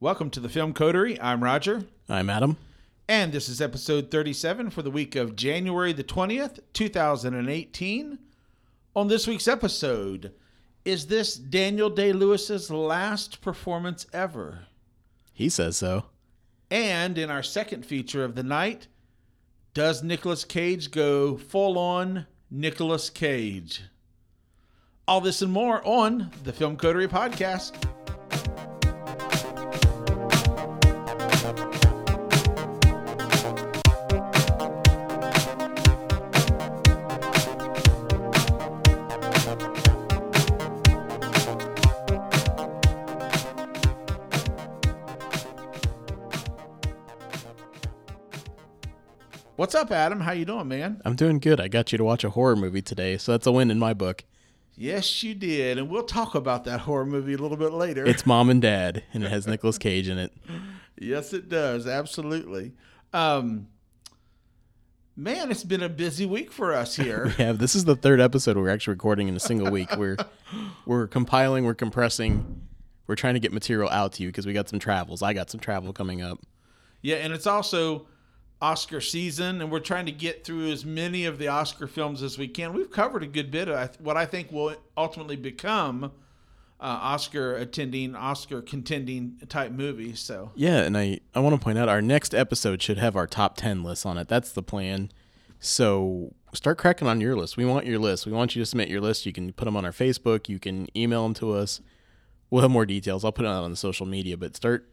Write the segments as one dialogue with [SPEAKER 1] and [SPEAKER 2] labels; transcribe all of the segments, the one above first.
[SPEAKER 1] Welcome to the Film Coterie. I'm Roger,
[SPEAKER 2] I'm Adam.
[SPEAKER 1] and this is episode 37 for the week of January the 20th, 2018. On this week's episode, is this Daniel Day Lewis's last performance ever?
[SPEAKER 2] He says so.
[SPEAKER 1] And in our second feature of the night, does Nicolas Cage go full on Nicolas Cage? All this and more on the Film Coterie podcast. What's up, Adam? How you doing, man?
[SPEAKER 2] I'm doing good. I got you to watch a horror movie today, so that's a win in my book.
[SPEAKER 1] Yes, you did, and we'll talk about that horror movie a little bit later.
[SPEAKER 2] It's Mom and Dad, and it has Nicolas Cage in it.
[SPEAKER 1] yes, it does. Absolutely. Um, man, it's been a busy week for us here.
[SPEAKER 2] Yeah, this is the third episode we're actually recording in a single week. We're we're compiling, we're compressing, we're trying to get material out to you because we got some travels. I got some travel coming up.
[SPEAKER 1] yeah, and it's also Oscar season, and we're trying to get through as many of the Oscar films as we can. We've covered a good bit of what I think will ultimately become uh, Oscar attending, Oscar contending type movies. So
[SPEAKER 2] Yeah, and I I want to point out our next episode should have our top 10 lists on it. That's the plan. So start cracking on your list. We want your list. We want you to submit your list. You can put them on our Facebook. You can email them to us. We'll have more details. I'll put it out on the social media, but start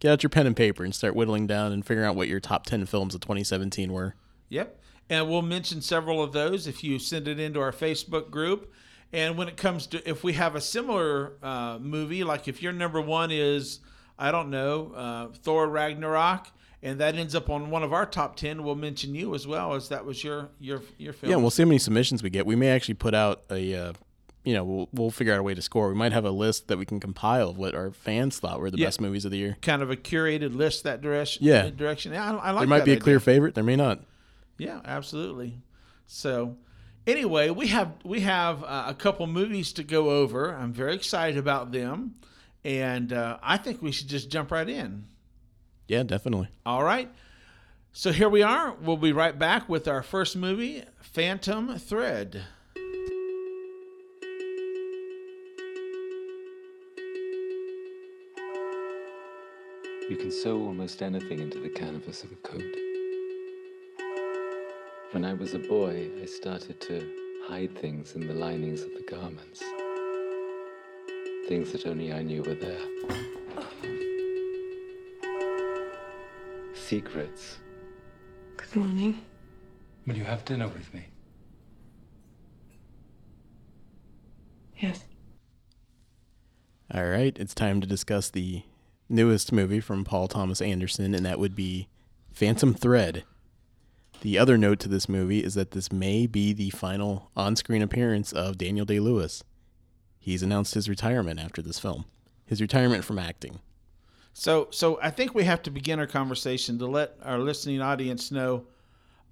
[SPEAKER 2] get out your pen and paper and start whittling down and figuring out what your top 10 films of 2017 were.
[SPEAKER 1] Yep. And we'll mention several of those if you send it into our Facebook group. And when it comes to if we have a similar uh, movie, like if your number one is, I don't know, uh, Thor Ragnarok, and that ends up on one of our top 10, we'll mention you as well as that was your your your film.
[SPEAKER 2] Yeah, we'll see how many submissions we get. We may actually put out a, uh, you know, we'll, we'll figure out a way to score. We might have a list that we can compile of what our fans thought were the
[SPEAKER 1] Yeah.
[SPEAKER 2] best movies of the year.
[SPEAKER 1] kind of a curated list that direction.
[SPEAKER 2] Yeah.
[SPEAKER 1] Direction. Yeah, I, I like
[SPEAKER 2] There might be a
[SPEAKER 1] idea.
[SPEAKER 2] clear favorite. There may not.
[SPEAKER 1] Yeah, absolutely. So, anyway, we have we have uh, a couple movies to go over. I'm very excited about them, and uh, I think we should just jump right in.
[SPEAKER 2] Yeah, definitely.
[SPEAKER 1] All right. So here we are. We'll be right back with our first movie, Phantom Thread.
[SPEAKER 3] You can sew almost anything into the canvas of a coat. When I was a boy, I started to hide things in the linings of the garments. Things that only I knew were there. Secrets.
[SPEAKER 4] Good morning.
[SPEAKER 3] Will you have dinner with me?
[SPEAKER 4] Yes.
[SPEAKER 2] All right, it's time to discuss the newest movie from Paul Thomas Anderson, and that would be Phantom Thread. The other note to this movie is that this may be the final on screen appearance of Daniel Day Lewis. He's announced his retirement after this film, his retirement from acting.
[SPEAKER 1] So, so I think we have to begin our conversation to let our listening audience know.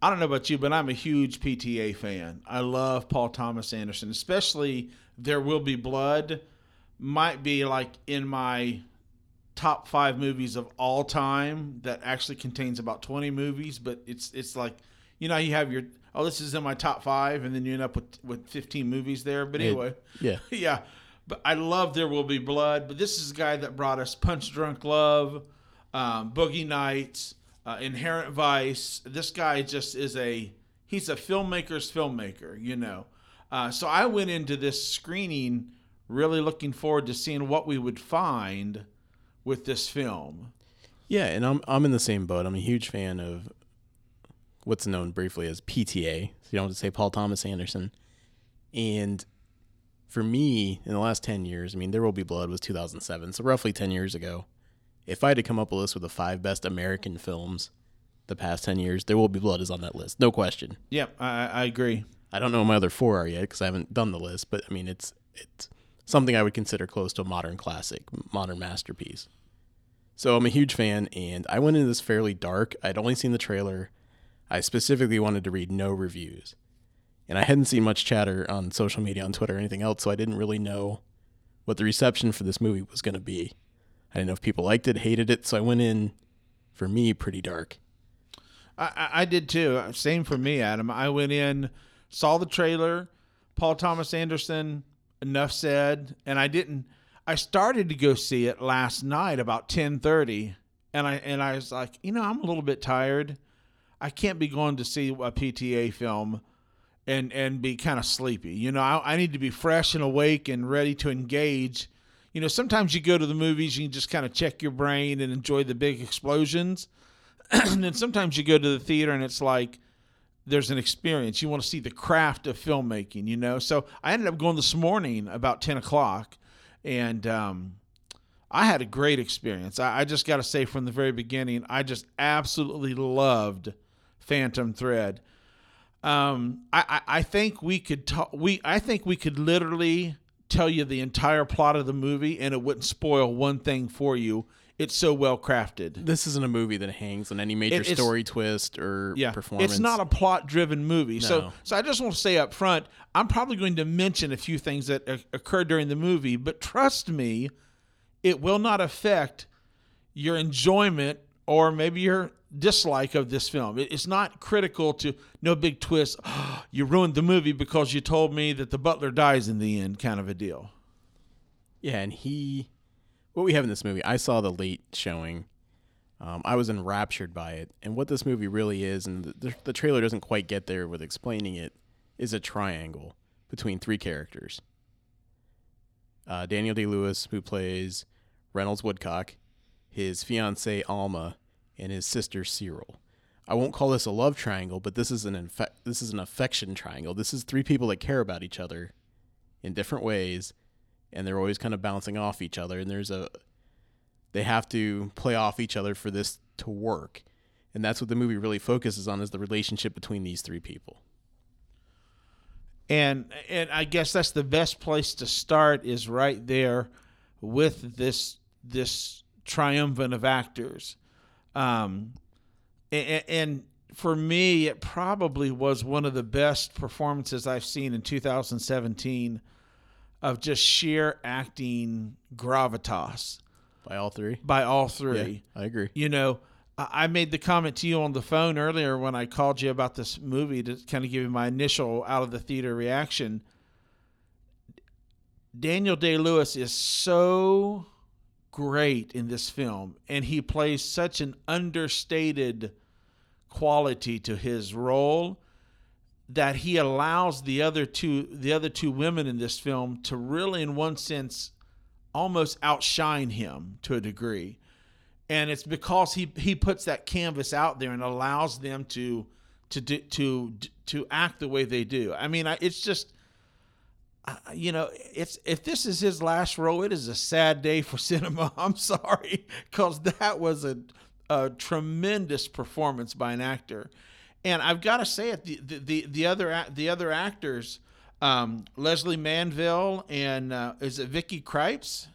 [SPEAKER 1] I don't know about you, but I'm a huge PTA fan. I love Paul Thomas Anderson, especially There Will Be Blood. Might be like in my top five movies of all time. That actually contains about 20 movies, but it's it's like you know you have your oh this is in my top five, and then you end up with with 15 movies there. But anyway,
[SPEAKER 2] yeah.
[SPEAKER 1] yeah. But I love There Will Be Blood. But this is a guy that brought us Punch Drunk Love, um, Boogie Nights, uh, Inherent Vice. This guy just is a he's a filmmaker's filmmaker, you know. Uh, so I went into this screening really looking forward to seeing what we would find with this film.
[SPEAKER 2] Yeah, and I'm I'm in the same boat. I'm a huge fan of what's known briefly as PTA. So you don't have to say Paul Thomas Anderson. And for me, in the last ten years, I mean, There Will Be Blood was 2007, so roughly ten years ago. If I had to come up with a list with the five best American films the past ten years, There Will Be Blood is on that list, no question.
[SPEAKER 1] Yep, I, I agree.
[SPEAKER 2] I don't know what my other four are yet because I haven't done the list, but I mean, it's it's something I would consider close to a modern classic, modern masterpiece. So I'm a huge fan, and I went into this fairly dark. I'd only seen the trailer. I specifically wanted to read no reviews. And I hadn't seen much chatter on social media, on Twitter, or anything else, so I didn't really know what the reception for this movie was going to be. I didn't know if people liked it, hated it, so I went in for me pretty dark.
[SPEAKER 1] I, I, did too. Same for me, Adam. I went in, saw the trailer, Paul Thomas Anderson. Enough said, and I didn't. I started to go see it last night about ten thirty, and I and I was like, you know, I'm a little bit tired. I can't be going to see a PTA film and and be kind of sleepy. You know, I, I need to be fresh and awake and ready to engage. You know, sometimes you go to the movies, you can just kind of check your brain and enjoy the big explosions. and then sometimes you go to the theater and it's like there's an experience. You want to see the craft of filmmaking, you know? So I ended up going this morning about 10 o'clock and um, I had a great experience. I, I just got to say from the very beginning, I just absolutely loved Phantom Thread. Um, I, I, I think we could talk. We I think we could literally tell you the entire plot of the movie, and it wouldn't spoil one thing for you. It's so well crafted.
[SPEAKER 2] This isn't a movie that hangs on any major
[SPEAKER 1] It-
[SPEAKER 2] story twist or
[SPEAKER 1] Yeah,
[SPEAKER 2] performance.
[SPEAKER 1] it's not a plot-driven movie. So,
[SPEAKER 2] No.
[SPEAKER 1] so I just want to say up front, I'm probably going to mention a few things that occurred during the movie, but trust me, it will not affect your enjoyment or maybe your dislike of this film. It's not critical to no big twist. you ruined the movie because you told me that the butler dies in the end, kind of a deal.
[SPEAKER 2] Yeah, and he, what we have in this movie, I saw the late showing. Um, I was enraptured by it, and what this movie really is, and the, the trailer doesn't quite get there with explaining it, is a triangle between three characters. Uh, Daniel Day Lewis, who plays Reynolds Woodcock, his fiancee Alma, and his sister Cyril. I won't call this a love triangle, but this is an infe- this is an affection triangle. This is three people that care about each other in different ways and they're always kind of bouncing off each other and there's a they have to play off each other for this to work. And that's what the movie really focuses on is the relationship between these three people.
[SPEAKER 1] And and I guess that's the best place to start is right there with this this triumvirate of actors, um, and, and for me, it probably was one of the best performances I've seen in 2017 of just sheer acting gravitas
[SPEAKER 2] by all three
[SPEAKER 1] by all
[SPEAKER 2] yeah
[SPEAKER 1] three.
[SPEAKER 2] i agree
[SPEAKER 1] You know, I I made the comment to you on the phone earlier when I called you about this movie to kind of give you my initial out of the theater reaction. Daniel Day Lewis is so great in this film, and he plays such an understated quality to his role that he allows the other two the other two women in this film to really in one sense almost outshine him to a degree and it's because he he puts that canvas out there and allows them to to do, to to act the way they do. I mean, it's just you know, it's if this is his last role, it is a sad day for cinema. I'm sorry, because that was a a tremendous performance by an actor, and I've got to say it. The the the, the other the other actors, um, Lesley Manville and uh, is it Vicky Krieps?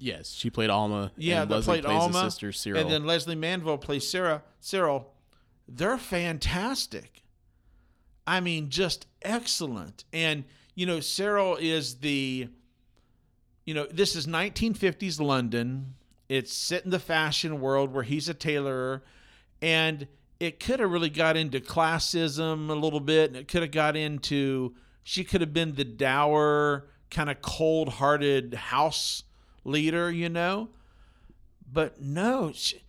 [SPEAKER 2] yes she played alma
[SPEAKER 1] Yeah,
[SPEAKER 2] and Leslie
[SPEAKER 1] played
[SPEAKER 2] plays
[SPEAKER 1] Alma,
[SPEAKER 2] his sister Cyril.
[SPEAKER 1] and then Lesley Manville plays Sarah. Cyril, they're fantastic. I mean, just excellent. And you know, Cyril is the, you know, this is 1950s London. It's set in the fashion world where he's a tailorer, and it could have really got into classism a little bit, and it could have got into she could have been the dour, kind of cold-hearted house leader, you know? But no she,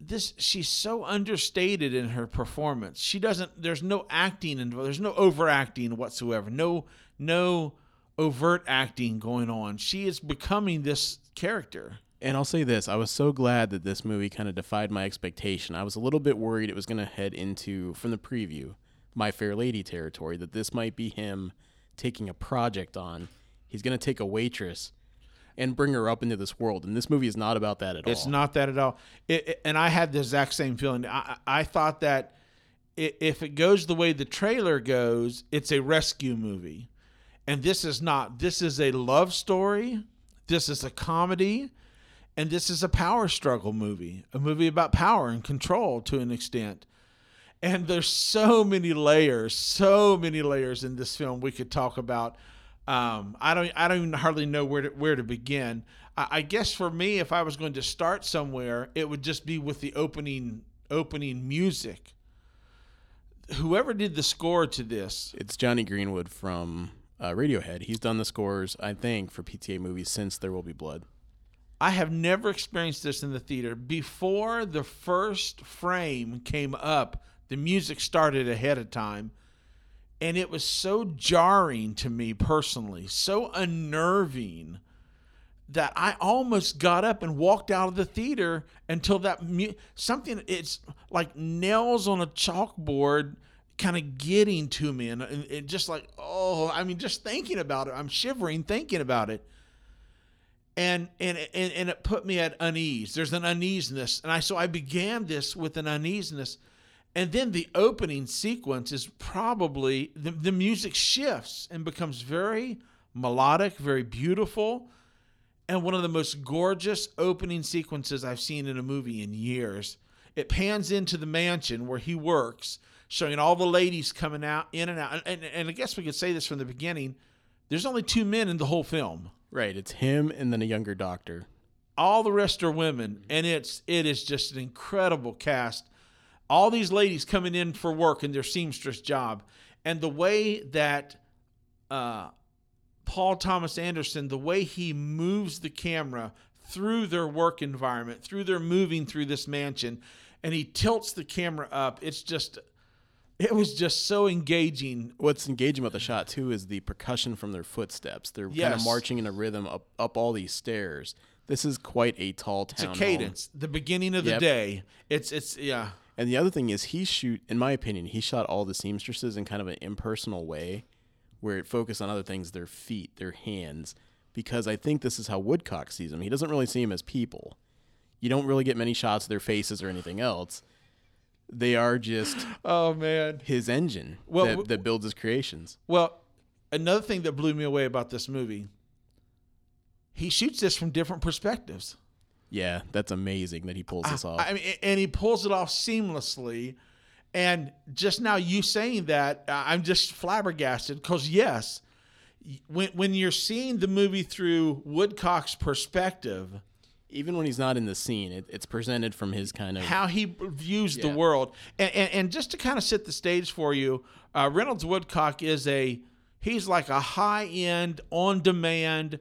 [SPEAKER 1] this she's so understated in her performance. She doesn't there's no acting involved there's no overacting whatsoever. No no overt acting going on. She is becoming this character
[SPEAKER 2] And I'll say this: I was so glad that this movie kind of defied my expectation. I was a little bit worried it was going to head into, from the preview, My Fair Lady territory. That this might be him taking a project on. He's going to take a waitress and bring her up into this world. And this movie is not about that at all.
[SPEAKER 1] It's not that at all. It, it- and I had the exact same feeling. I, I I thought that if it goes the way the trailer goes, it's a rescue movie. And this is not. This is a love story. This is a comedy. And this is a power struggle movie, a movie about power and control to an extent. And there's so many layers, so many layers in this film we could talk about. Um, I don't, I don't even hardly know where to where to begin. I, I guess for me, if I was going to start somewhere, it would just be with the opening opening music. Whoever did the score to this,
[SPEAKER 2] It's Jonny Greenwood from uh, Radiohead. He's done the scores, I think, for PTA movies since There Will Be Blood.
[SPEAKER 1] I have never experienced this in the theater. Before the first frame came up, the music started ahead of time. And it was so jarring to me personally, so unnerving that I almost got up and walked out of the theater until that mu- something it's like nails on a chalkboard kind of getting to me and, and it just like oh I mean just thinking about it I'm shivering thinking about it and and and, and it put me at unease there's an uneasiness and I so I began this with an uneasiness and then the opening sequence is probably the, the music shifts and becomes very melodic very beautiful and one of the most gorgeous opening sequences I've seen in a movie in years. It pans into the mansion where he works, showing all the ladies coming out in and out. And, and I guess we could say this from the beginning. There's only two men in the whole film.
[SPEAKER 2] Right. It's him and then a younger doctor.
[SPEAKER 1] All the rest are women, and it's it is just an incredible cast. All these ladies coming in for work in their seamstress job, and the way that uh, Paul Thomas Anderson, the way he moves the camera through their work environment, through their moving through this mansion, and he tilts the camera up. It's just, it was just so engaging.
[SPEAKER 2] What's engaging about the shot too is the percussion from their footsteps. They're kind
[SPEAKER 1] Yes.
[SPEAKER 2] of marching in a rhythm up up all these stairs. This is quite a tall town.
[SPEAKER 1] It's a cadence. The beginning of the
[SPEAKER 2] Yep.
[SPEAKER 1] day. It's it's yeah.
[SPEAKER 2] And the other thing is he shoot in my opinion, he shot all the seamstresses in kind of an impersonal way where it focused on other things, their feet, their hands, because I think this is how Woodcock sees them. He doesn't really see them as people. You don't really get many shots of their faces or anything else. They are just
[SPEAKER 1] Oh man.
[SPEAKER 2] his engine
[SPEAKER 1] Well,
[SPEAKER 2] that, that builds his creations.
[SPEAKER 1] Well, another thing that blew me away about this movie, he shoots this from different perspectives.
[SPEAKER 2] Yeah, that's amazing that he pulls this off.
[SPEAKER 1] I mean, and he pulls it off seamlessly. And just now, you saying that, I'm just flabbergasted because yes, when when you're seeing the movie through Woodcock's perspective,
[SPEAKER 2] Even when he's not in the scene, it, it's presented from his kind of
[SPEAKER 1] how he views the world, and, and and just to kind of set the stage for you, uh, Reynolds Woodcock is a he's like a high end, on demand,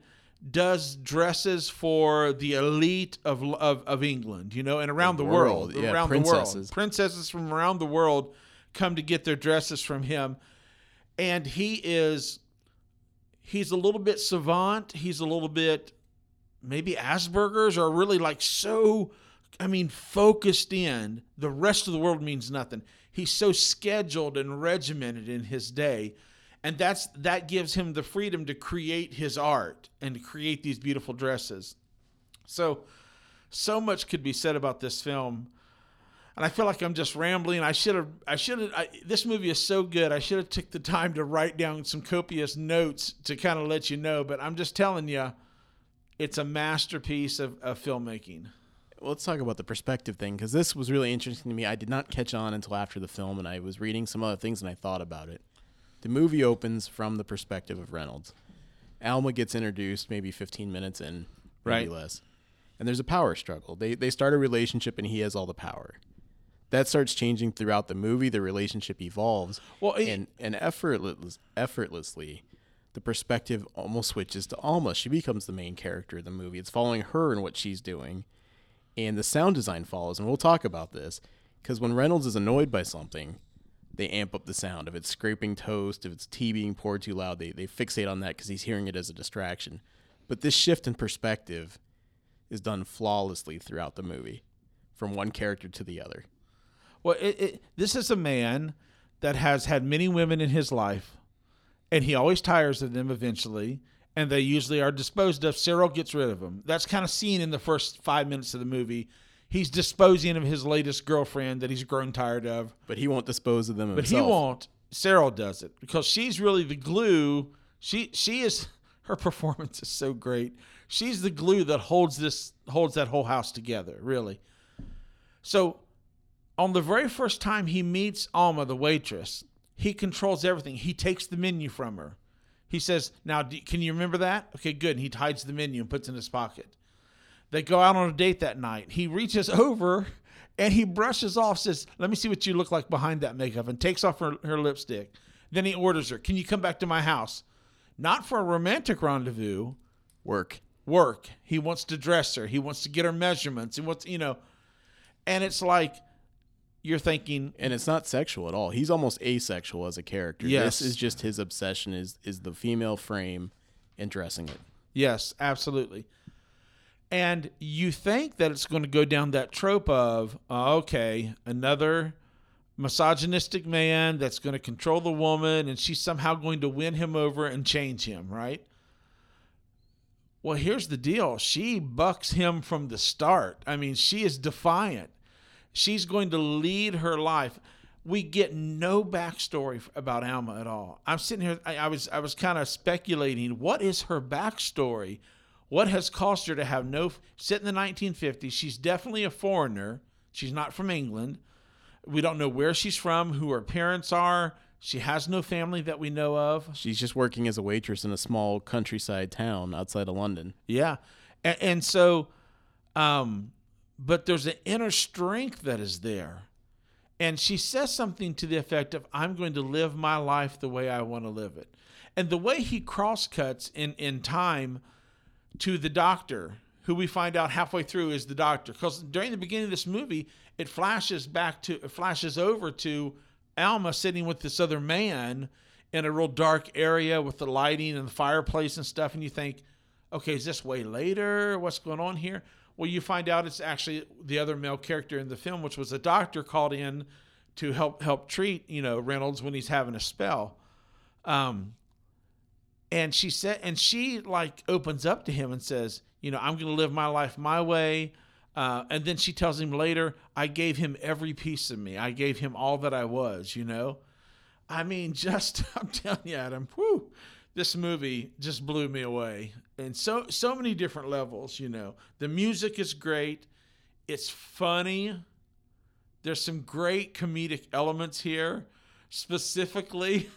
[SPEAKER 1] does dresses for the elite of of, of England, you know, and around the,
[SPEAKER 2] The
[SPEAKER 1] world,
[SPEAKER 2] world, yeah,
[SPEAKER 1] around the world, princesses from around the world come to get their dresses from him, and he is he's a little bit savant, he's a little bit maybe Asperger's are really like so, I mean, focused in. The rest of the world means nothing. He's so scheduled and regimented in his day. And that's that gives him the freedom to create his art and create these beautiful dresses. So so much could be said about this film. And I feel like I'm just rambling. I should have I should have this movie is so good. I should have took the time to write down some copious notes to kind of let you know, but I'm just telling you it's a masterpiece of, of filmmaking.
[SPEAKER 2] Well, let's talk about the perspective thing because this was really interesting to me. I did not catch on until after the film, and I was reading some other things and I thought about it. The movie opens from the perspective of Reynolds. Alma gets introduced maybe 15 minutes in, maybe
[SPEAKER 1] Right.
[SPEAKER 2] less, and there's a power struggle. They they start a relationship, and he has all the power. That starts changing throughout the movie. The relationship evolves,
[SPEAKER 1] Well, it-
[SPEAKER 2] and and effortless, effortlessly, the perspective almost switches to Alma. She becomes the main character of the movie. It's following her and what she's doing and the sound design follows. And we'll talk about this because when Reynolds is annoyed by something, they amp up the sound. If it's scraping toast, if it's tea being poured too loud, they, they fixate on that because he's hearing it as a distraction. But this shift in perspective is done flawlessly throughout the movie, from one character to the other.
[SPEAKER 1] Well, it, it, this is a man that has had many women in his life, and he always tires of them eventually, and they usually are disposed of. Cyril gets rid of them. That's kind of seen in the first five minutes of the movie. He's disposing of his latest girlfriend that he's grown tired of.
[SPEAKER 2] But he won't dispose of them
[SPEAKER 1] But
[SPEAKER 2] himself.
[SPEAKER 1] he won't. Cyril does it because she's really the glue. She she is her performance is so great. She's the glue that holds this holds that whole house together, really. So on the very first time he meets Alma, the waitress, he controls everything. He takes the menu from her. He says, "Now, do, can you remember that?" Okay, good. And he hides the menu and puts it in his pocket. They go out on a date that night. He reaches over and he brushes off, says, Let me see what you look like behind that makeup, and takes off her, her lipstick. Then he orders her, Can you come back to my house? Not for a romantic rendezvous,
[SPEAKER 2] Work.
[SPEAKER 1] work. He wants to dress her. He wants to get her measurements. He wants, you know, and it's like you're thinking,
[SPEAKER 2] And it's not sexual at all. He's almost asexual as a character.
[SPEAKER 1] Yes.
[SPEAKER 2] This is just his obsession is is the female frame and dressing it.
[SPEAKER 1] Yes, absolutely. And you think that it's going to go down that trope of, uh, okay, another misogynistic man that's going to control the woman and she's somehow going to win him over and change him, right? Well, here's the deal. She bucks him from the start. I mean, she is defiant. She's going to lead her life. We get no backstory about Alma at all. I'm sitting here. I, I was I was kind of speculating. What is her backstory? What has caused her to have no? Sit in the 1950s. She's definitely a foreigner. She's not from England. We don't know where she's from, who her parents are. She has no family that we know of.
[SPEAKER 2] She's just working as a waitress in a small countryside town outside of London.
[SPEAKER 1] Yeah. And, and so, um, but there's an inner strength that is there. And she says something to the effect of, I'm going to live my life the way I want to live it. And the way he cross cuts in, in time to the doctor, who we find out halfway through is the doctor. Because during the beginning of this movie, it flashes back to, it flashes over to Alma sitting with this other man in a real dark area with the lighting and the fireplace and stuff. And you think, okay, is this way later? What's going on here? Well, you find out it's actually the other male character in the film, which was a doctor called in to help help treat you know Reynolds when he's having a spell. Um, and she said, and she like opens up to him and says, you know, I'm going to live my life my way. Uh, and then she tells him later, I gave him every piece of me. I gave him all that I was. You know, I mean, just I'm telling you, Adam. Whew, this movie just blew me away, and so so many different levels. You know, the music is great. It's funny. There's some great comedic elements here, specifically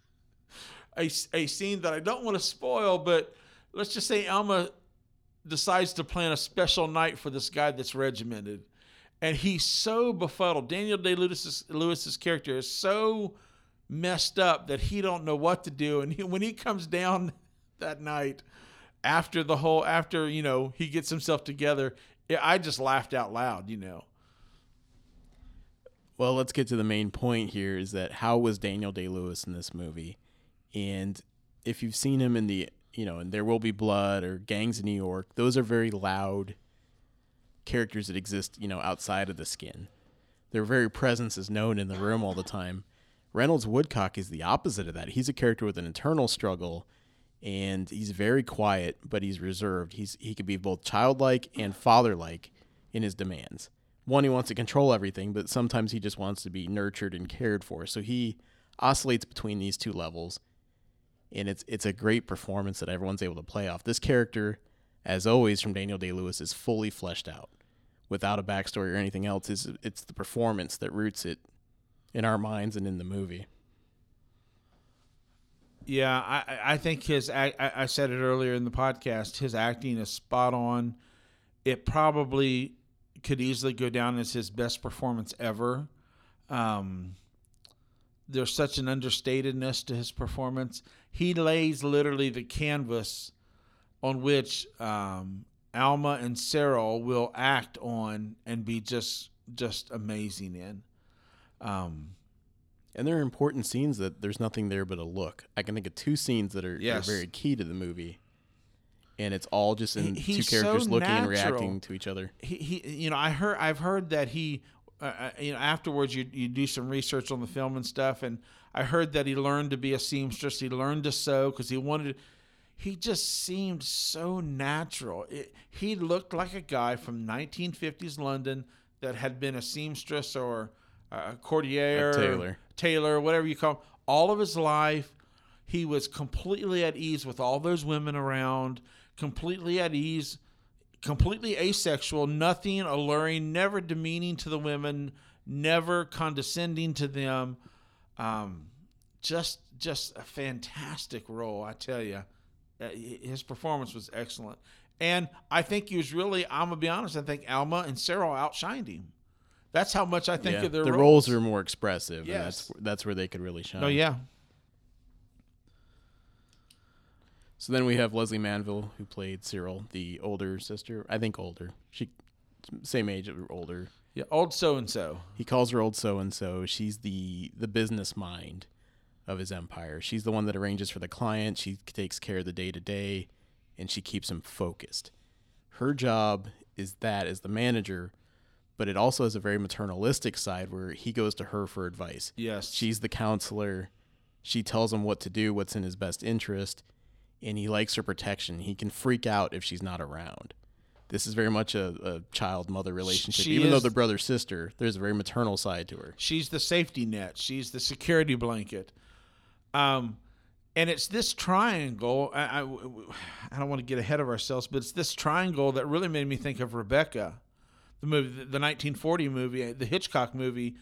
[SPEAKER 1] a, a scene that I don't want to spoil, but let's just say Alma decides to plan a special night for this guy that's regimented. And he's so befuddled. Daniel Day Lewis's, Lewis's character is so messed up that he don't know what to do. And he, when he comes down that night after the whole, after, you know, he gets himself together, I just laughed out loud, you know.
[SPEAKER 2] Well, let's get to the main point here is that how was Daniel Day Lewis in this movie? And if you've seen him in the, you know, in There Will Be Blood or Gangs of New York, those are very loud characters that exist, you know, outside of the skin. Their very presence is known in the room all the time. Reynolds Woodcock is the opposite of that. He's a character with an internal struggle and he's very quiet, but he's reserved. He's he could be both childlike and fatherlike in his demands. One, he wants to control everything, but sometimes he just wants to be nurtured and cared for. So he oscillates between these two levels. And it's it's a great performance that everyone's able to play off. This character, as always from Daniel Day Lewis, is fully fleshed out, without a backstory or anything else. It's, it's the performance that roots it in our minds and in the movie.
[SPEAKER 1] Yeah, I, I think his I, I said it earlier in the podcast. His acting is spot on. It probably could easily go down as his best performance ever. Um, there's such an understatedness to his performance. He lays literally the canvas on which um, Alma and Cyril will act on and be just just amazing in. Um,
[SPEAKER 2] And there are important scenes that there's nothing there but a look. I can think of two scenes that are,
[SPEAKER 1] Yes.
[SPEAKER 2] are very key to the movie. And it's all just in
[SPEAKER 1] He-
[SPEAKER 2] two characters
[SPEAKER 1] so
[SPEAKER 2] looking and reacting to each other.
[SPEAKER 1] he, he you know i heard i've heard that he uh, uh, you know afterwards you you do some research on the film and stuff and i heard that he learned to be a seamstress he learned to sew because he wanted he just seemed so natural it, he looked like a guy from 1950s london that had been a seamstress or a courtier
[SPEAKER 2] A tailor.
[SPEAKER 1] tailor whatever you call him, all of his life he was completely at ease with all those women around completely at ease completely asexual, nothing alluring, never demeaning to the women, never condescending to them. Um, just just a fantastic role, I tell you. Uh, his performance was excellent, And I think he was really, I'm going to be honest, I think Alma and Sarah outshined him. That's how much I think
[SPEAKER 2] Yeah,
[SPEAKER 1] of their
[SPEAKER 2] the
[SPEAKER 1] roles.
[SPEAKER 2] roles are more expressive.
[SPEAKER 1] Yes.
[SPEAKER 2] and that's that's where they could really shine.
[SPEAKER 1] Oh, yeah.
[SPEAKER 2] So then we have Lesley Manville, who played Cyril, the older sister. I think older. She same age or older.
[SPEAKER 1] Yeah, old so and so.
[SPEAKER 2] He calls her old so and so. She's the the business mind of his empire. She's the one that arranges for the client. She takes care of the day to day, and she keeps him focused. Her job is that as the manager, but it also has a very maternalistic side where he goes to her for advice.
[SPEAKER 1] Yes.
[SPEAKER 2] She's the counselor. She tells him what to do, what's in his best interest, and he likes her protection. He can freak out if she's not around. This is very much a, a child mother relationship.
[SPEAKER 1] she
[SPEAKER 2] Even though
[SPEAKER 1] is-
[SPEAKER 2] they're brother sister, there's a very maternal side to her.
[SPEAKER 1] She's the safety net. She's the security blanket. Um, and it's this triangle. I, I, I don't want to get ahead of ourselves, but it's this triangle that really made me think of Rebecca, the movie, the 1940 movie, the Hitchcock movie,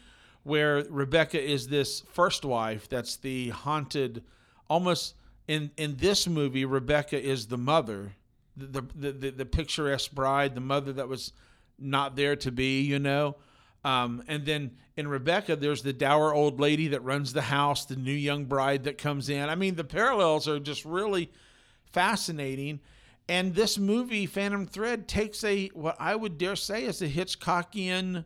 [SPEAKER 1] where Rebecca is this first wife that's the haunted, almost in in this movie, Rebecca is the mother, the the the, the picturesque bride, the mother that was not there to be, you know. Um, and then in Rebecca, there's the dour old lady that runs the house, the new young bride that comes in. I mean, the parallels are just really fascinating. And this movie, Phantom Thread, takes a what I would dare say is a Hitchcockian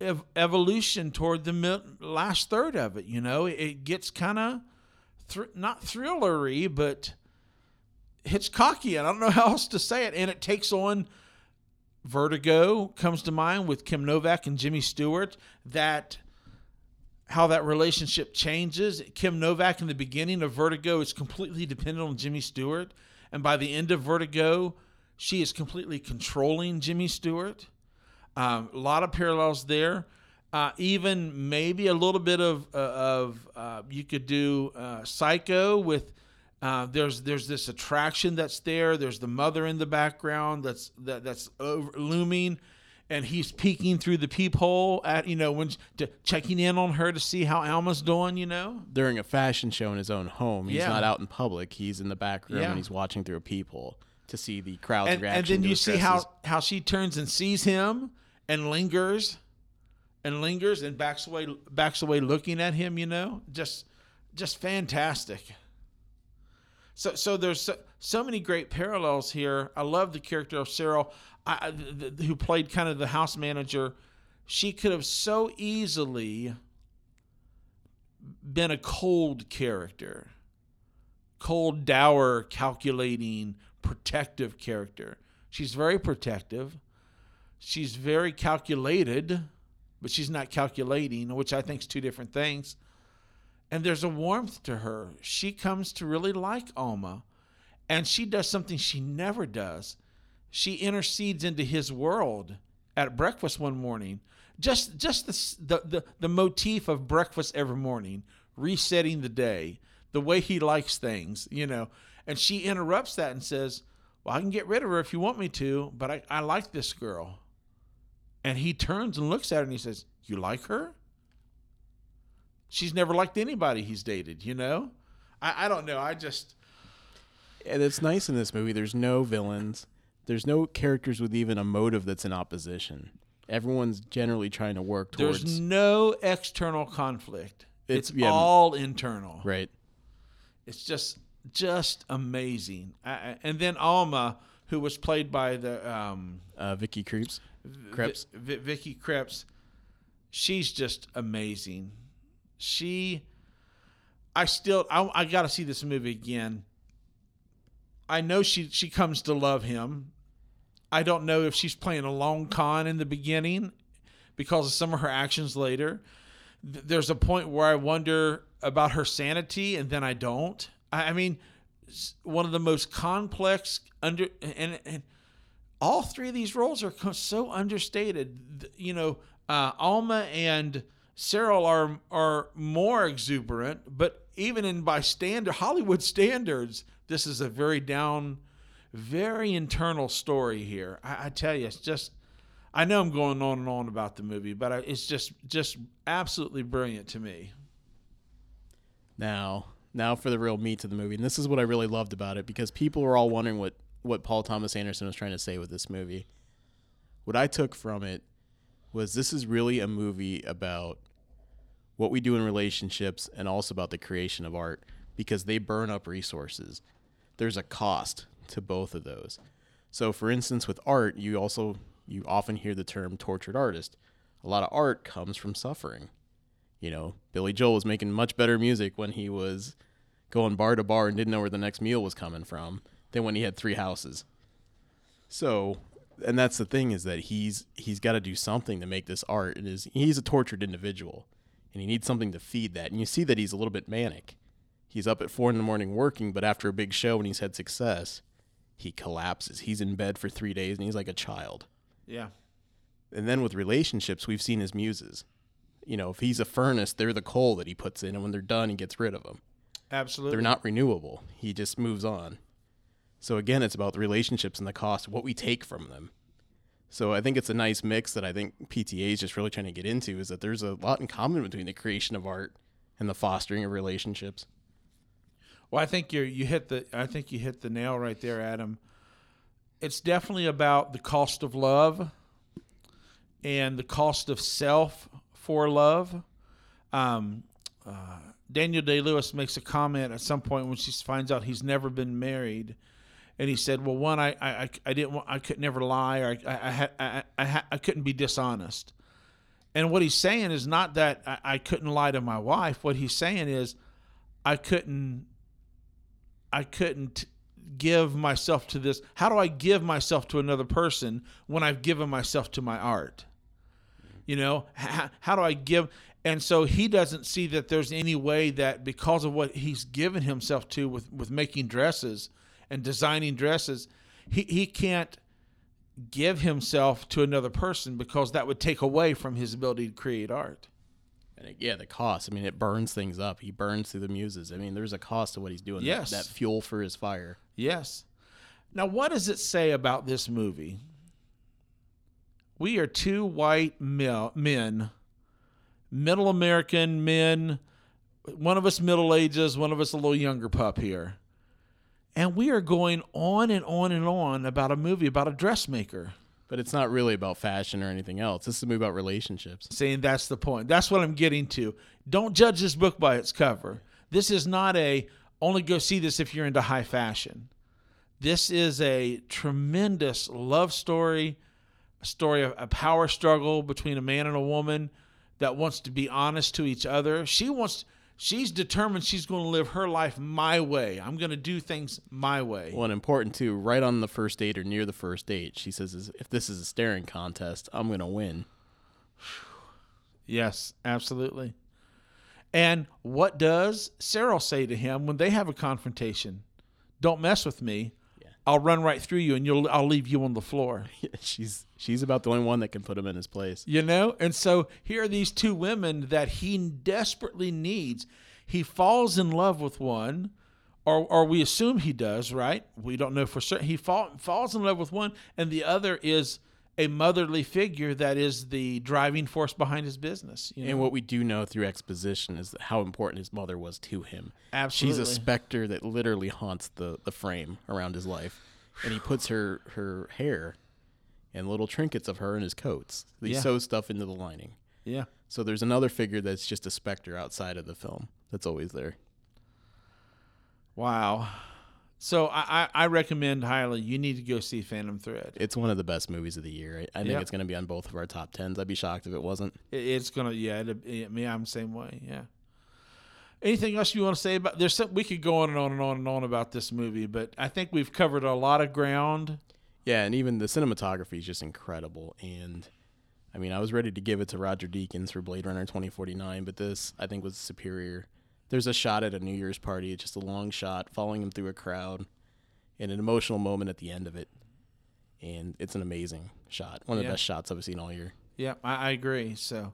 [SPEAKER 1] ev- evolution toward the mid- last third of it. You know, it gets kind of thr- not thrillery, but Hitchcockian. I don't know how else to say it, and it takes on Vertigo comes to mind with Kim Novak and Jimmy Stewart. That how that relationship changes. Kim Novak in the beginning of Vertigo is completely dependent on Jimmy Stewart, and by the end of Vertigo, she is completely controlling Jimmy Stewart. Um, a lot of parallels there. Uh, even maybe a little bit of uh, of uh, you could do uh, Psycho with uh, there's there's this attraction that's there. There's the mother in the background that's that, that's over, looming, and he's peeking through the peephole at you know when to, checking in on her to see how Alma's doing. You know,
[SPEAKER 2] During a fashion show in his own home, he's
[SPEAKER 1] Yeah.
[SPEAKER 2] not out in public. He's in the back room
[SPEAKER 1] Yeah.
[SPEAKER 2] and he's watching through a peephole to see the crowd's
[SPEAKER 1] and,
[SPEAKER 2] reaction.
[SPEAKER 1] and then you see how how she turns and sees him and lingers and lingers and backs away backs away looking at him you know just just fantastic so so there's so, so many great parallels here i love the character of cyril I, who played kind of the house manager she could have so easily been a cold character cold, dour, calculating, protective character. She's very protective. She's very calculated, but she's not calculating, which I think is two different things. And there's a warmth to her. She comes to really like Alma, and she does something she never does. She intercedes into his world at breakfast one morning. Just just the the the, the motif of breakfast every morning, resetting the day, the way he likes things, you know. And she interrupts that and says, "Well, I can get rid of her if you want me to, but I, I like this girl." And he turns and looks at her and he says, "You like her?" She's never liked anybody he's dated, you know. I, I don't know. I just
[SPEAKER 2] And it's nice in this movie. There's no villains. There's no characters with even a motive that's in opposition. Everyone's generally trying to work towards
[SPEAKER 1] there's no external conflict. It's,
[SPEAKER 2] It's- yeah.
[SPEAKER 1] all internal.
[SPEAKER 2] right.
[SPEAKER 1] It's just just amazing. I, and then Alma, who was played by the um,
[SPEAKER 2] Uh, Vicky Krieps, Krebs.
[SPEAKER 1] Vi- Vi- Vicky Krebs, she's just amazing. She, I still, I, I got to see this movie again. I know she she comes to love him. I don't know if she's playing a long con in the beginning because of some of her actions later. There's a point where I wonder about her sanity, and then I don't. I, mean, one of the most complex under and and all three of these roles are so understated. You know, uh, Alma and Cyril are are more exuberant, but even in by standard Hollywood standards, this is a very down, very internal story here. I, I tell you, it's just. I know I'm going on and on about the movie, but I, it's just just absolutely brilliant to me.
[SPEAKER 2] Now, now for the real meat of the movie, and this is what I really loved about it because people were all wondering what what Paul Thomas Anderson was trying to say with this movie. What I took from it was this is really a movie about what we do in relationships and also about the creation of art because they burn up resources. There's a cost to both of those. So for instance with art, you also you often hear the term tortured artist. A lot of art comes from suffering. You know, Billy Joel was making much better music when he was going bar to bar and didn't know where the next meal was coming from than when he had three houses. So, and that's the thing is that he's he's got to do something to make this art. And is he's a tortured individual, and he needs something to feed that. And you see that he's a little bit manic. He's up at four in the morning working, but after a big show and he's had success, he collapses. He's in bed for three days and he's like a child.
[SPEAKER 1] Yeah.
[SPEAKER 2] And then with relationships, we've seen his muses. You know, if he's a furnace, they're the coal that he puts in, and when they're done, he gets rid of them.
[SPEAKER 1] Absolutely.
[SPEAKER 2] They're not renewable. He just moves on. So again, it's about the relationships and the cost, what we take from them. So I think it's a nice mix that I think PTA is just really trying to get into is that there's a lot in common between the creation of art and the fostering of relationships.
[SPEAKER 1] Well, I think you you hit the I think you hit the nail right there, Adam. It's definitely about the cost of love and the cost of self for love. Um, uh, Daniel Day Lewis makes a comment at some point when she finds out he's never been married, and he said, "Well, one, I I, I didn't want, I could never lie, or I I I, I, I couldn't be dishonest." And what he's saying is not that I, I couldn't lie to my wife. What he's saying is I couldn't I couldn't give myself to this. How do I give myself to another person when I've given myself to my art? You know, how, how do I give? And so he doesn't see that there's any way that because of what he's given himself to with, with making dresses and designing dresses, he, he can't give himself to another person because that would take away from his ability to create art.
[SPEAKER 2] And it, yeah, the cost. I mean, it burns things up. He burns through the muses. I mean, there's a cost to what he's doing.
[SPEAKER 1] Yes.
[SPEAKER 2] That, that fuel for his fire.
[SPEAKER 1] Yes. Now, what does it say about this movie? We are two white men, middle American men, one of us middle ages, one of us a little younger pup here. And we are going on and on and on about a movie about a dressmaker.
[SPEAKER 2] But it's not really about fashion or anything else. This is a movie about relationships.
[SPEAKER 1] saying that's the point. That's what I'm getting to. Don't judge this book by its cover. This is not a only go see this if you're into high fashion. This is a tremendous love story, a story of a power struggle between a man and a woman that wants to be honest to each other. She wants she's determined she's going to live her life my way. I'm going to do things my way.
[SPEAKER 2] Well, and important too, right on the first date or near the first date, she says, if this is a staring contest, I'm going to win.
[SPEAKER 1] Yes, absolutely. And what does Cyril say to him when they have a confrontation? Don't mess with me. I'll run right through you and you'll I'll leave you on the floor.
[SPEAKER 2] she's she's about the only one that can put him in his place.
[SPEAKER 1] You know? And so here are these two women that he desperately needs. He falls in love with one, or, or we assume he does, right? We don't know for certain. He fall, falls in love with one, and the other is a motherly figure that is the driving force behind his business. You know?
[SPEAKER 2] And what we do know through exposition is how important his mother was to him.
[SPEAKER 1] Absolutely.
[SPEAKER 2] She's a specter that literally haunts the, the frame around his life. And he puts her, her hair and little trinkets of her in his coats. He
[SPEAKER 1] Yeah.
[SPEAKER 2] sews stuff into the lining.
[SPEAKER 1] yeah.
[SPEAKER 2] So there's another figure that's just a specter outside of the film that's always there.
[SPEAKER 1] Wow. So I, I, I recommend highly. You need to go see Phantom Thread.
[SPEAKER 2] It's one of the best movies of the year. I, I think
[SPEAKER 1] Yeah.
[SPEAKER 2] it's going to be on both of our top tens. I'd be shocked if it wasn't.
[SPEAKER 1] It, it's gonna yeah. It, it, me, I'm the same way. Yeah. Anything else you want to say about? There's some, we could go on and on and on and on about this movie, but I think we've covered a lot of ground.
[SPEAKER 2] Yeah, and even the cinematography is just incredible. And I mean, I was ready to give it to Roger Deakins for Blade Runner 2049, but this I think was superior. There's a shot at a New Year's party, it's just a long shot following him through a crowd, and an emotional moment at the end of it. And it's an amazing shot, one of
[SPEAKER 1] Yeah.
[SPEAKER 2] the best shots I've seen all year.
[SPEAKER 1] Yeah, I, I agree. So,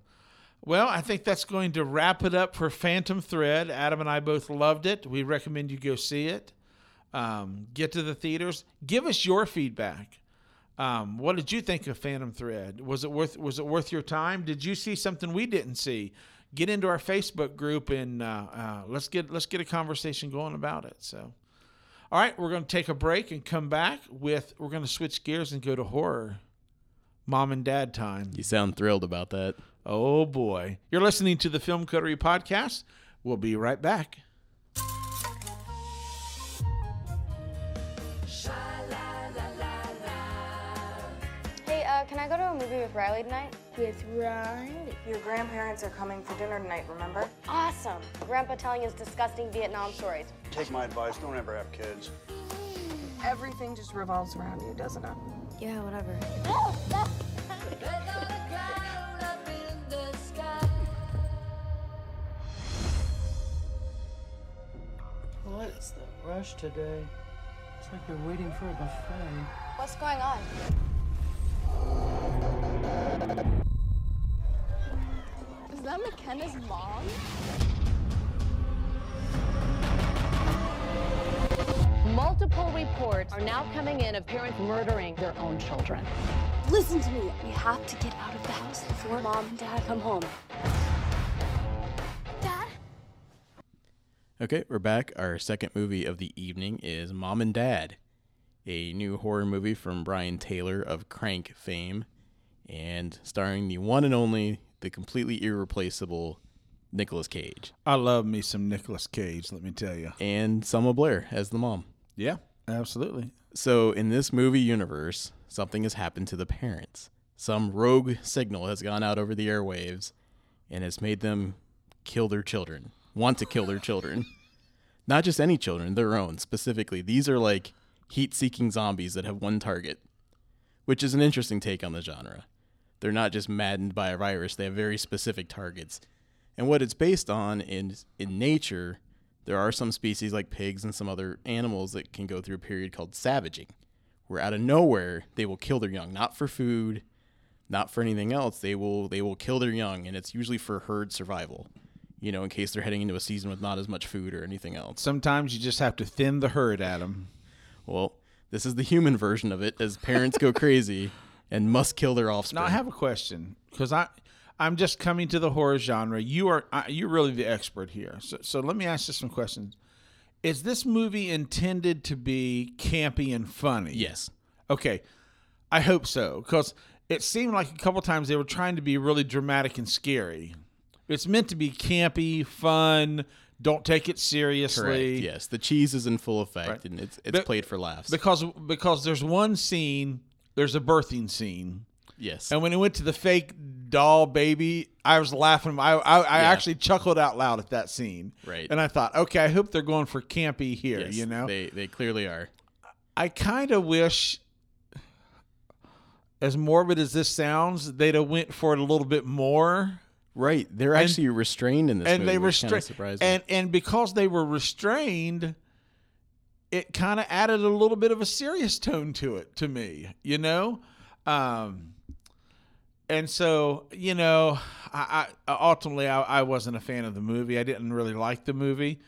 [SPEAKER 1] well, I think that's going to wrap it up for Phantom Thread. Adam and I both loved it. We recommend you go see it. Um, get to the theaters. Give us your feedback. Um, what did you think of Phantom Thread? Was it worth Was it worth your time? Did you see something we didn't see? Get into our Facebook group and uh, uh, let's get let's get a conversation going about it. So, All right, we're going to take a break and come back with. We're going to switch gears and go to horror. Mom and dad time.
[SPEAKER 2] You sound thrilled about that.
[SPEAKER 1] Oh boy. You're listening to the Film Coterie podcast. We'll be right back.
[SPEAKER 5] Can I go to a movie with Riley tonight?
[SPEAKER 6] With Riley.
[SPEAKER 7] Your grandparents are coming for dinner tonight, remember?
[SPEAKER 5] Awesome. Grandpa telling his disgusting Vietnam stories.
[SPEAKER 8] Take my advice, don't ever have kids.
[SPEAKER 7] Everything just revolves around you, doesn't it?
[SPEAKER 5] Yeah, whatever.
[SPEAKER 9] What's the rush today? It's like you're waiting for a buffet.
[SPEAKER 5] What's going on? Is that McKenna's mom?
[SPEAKER 10] Multiple reports are now coming in of parents murdering their own children.
[SPEAKER 5] Listen to me. We have to get out of the house before mom and dad come home. Dad?
[SPEAKER 2] Okay, we're back. Our second movie of the evening is Mom and Dad, a new horror movie from Brian Taylor of Crank fame, and starring the one and only, the completely irreplaceable Nicolas Cage,
[SPEAKER 1] I love me some Nicolas Cage, let me tell you.
[SPEAKER 2] and Selma Blair as the mom.
[SPEAKER 1] Yeah, absolutely.
[SPEAKER 2] So, in this movie universe, something has happened to the parents. Some rogue signal has gone out over the airwaves and has made them kill their children, want to kill their children. Not just any children, their own specifically. These are like heat seeking zombies that have one target, which is an interesting take on the genre. They're not just maddened by a virus, they have very specific targets. And what it's based on is in nature, there are some species like pigs and some other animals that can go through a period called savaging, where out of nowhere they will kill their young, not for food, not for anything else. They will they will kill their young, and it's usually for herd survival. You know, in case they're heading into a season with not as much food or anything else.
[SPEAKER 1] Sometimes you just have to thin the herd, Adam.
[SPEAKER 2] Well, this is the human version of it, as parents go crazy and must kill their offspring.
[SPEAKER 1] Now I have a question because I I'm just coming to the horror genre. You are I, you're really the expert here. So so let me ask you some questions. Is this movie intended to be campy and funny?
[SPEAKER 2] yes.
[SPEAKER 1] Okay. I hope so because it seemed like a couple times they were trying to be really dramatic and scary. It's meant to be campy, fun. Don't take it
[SPEAKER 2] Correct.
[SPEAKER 1] seriously.
[SPEAKER 2] Yes, the cheese is in full effect,
[SPEAKER 1] Right.
[SPEAKER 2] and it's it's
[SPEAKER 1] But-
[SPEAKER 2] played for laughs.
[SPEAKER 1] Because because there's one scene, there's a birthing scene.
[SPEAKER 2] yes,
[SPEAKER 1] And when it went to the fake doll baby, I was laughing. I I, I
[SPEAKER 2] Yeah.
[SPEAKER 1] actually chuckled out loud at that scene.
[SPEAKER 2] Right.
[SPEAKER 1] And I thought, okay, I hope they're going for campy here.
[SPEAKER 2] yes,
[SPEAKER 1] you know,
[SPEAKER 2] they they clearly are.
[SPEAKER 1] I kind of wish, as morbid as this sounds, they'd have went for it a little bit more.
[SPEAKER 2] Right, they're actually restrained in this
[SPEAKER 1] and
[SPEAKER 2] movie,
[SPEAKER 1] they restrained, and and because they were restrained, it kind of added a little bit of a serious tone to it to me. You know. Um, and so you know I, I ultimately I, I wasn't a fan of the movie i didn't really like the movie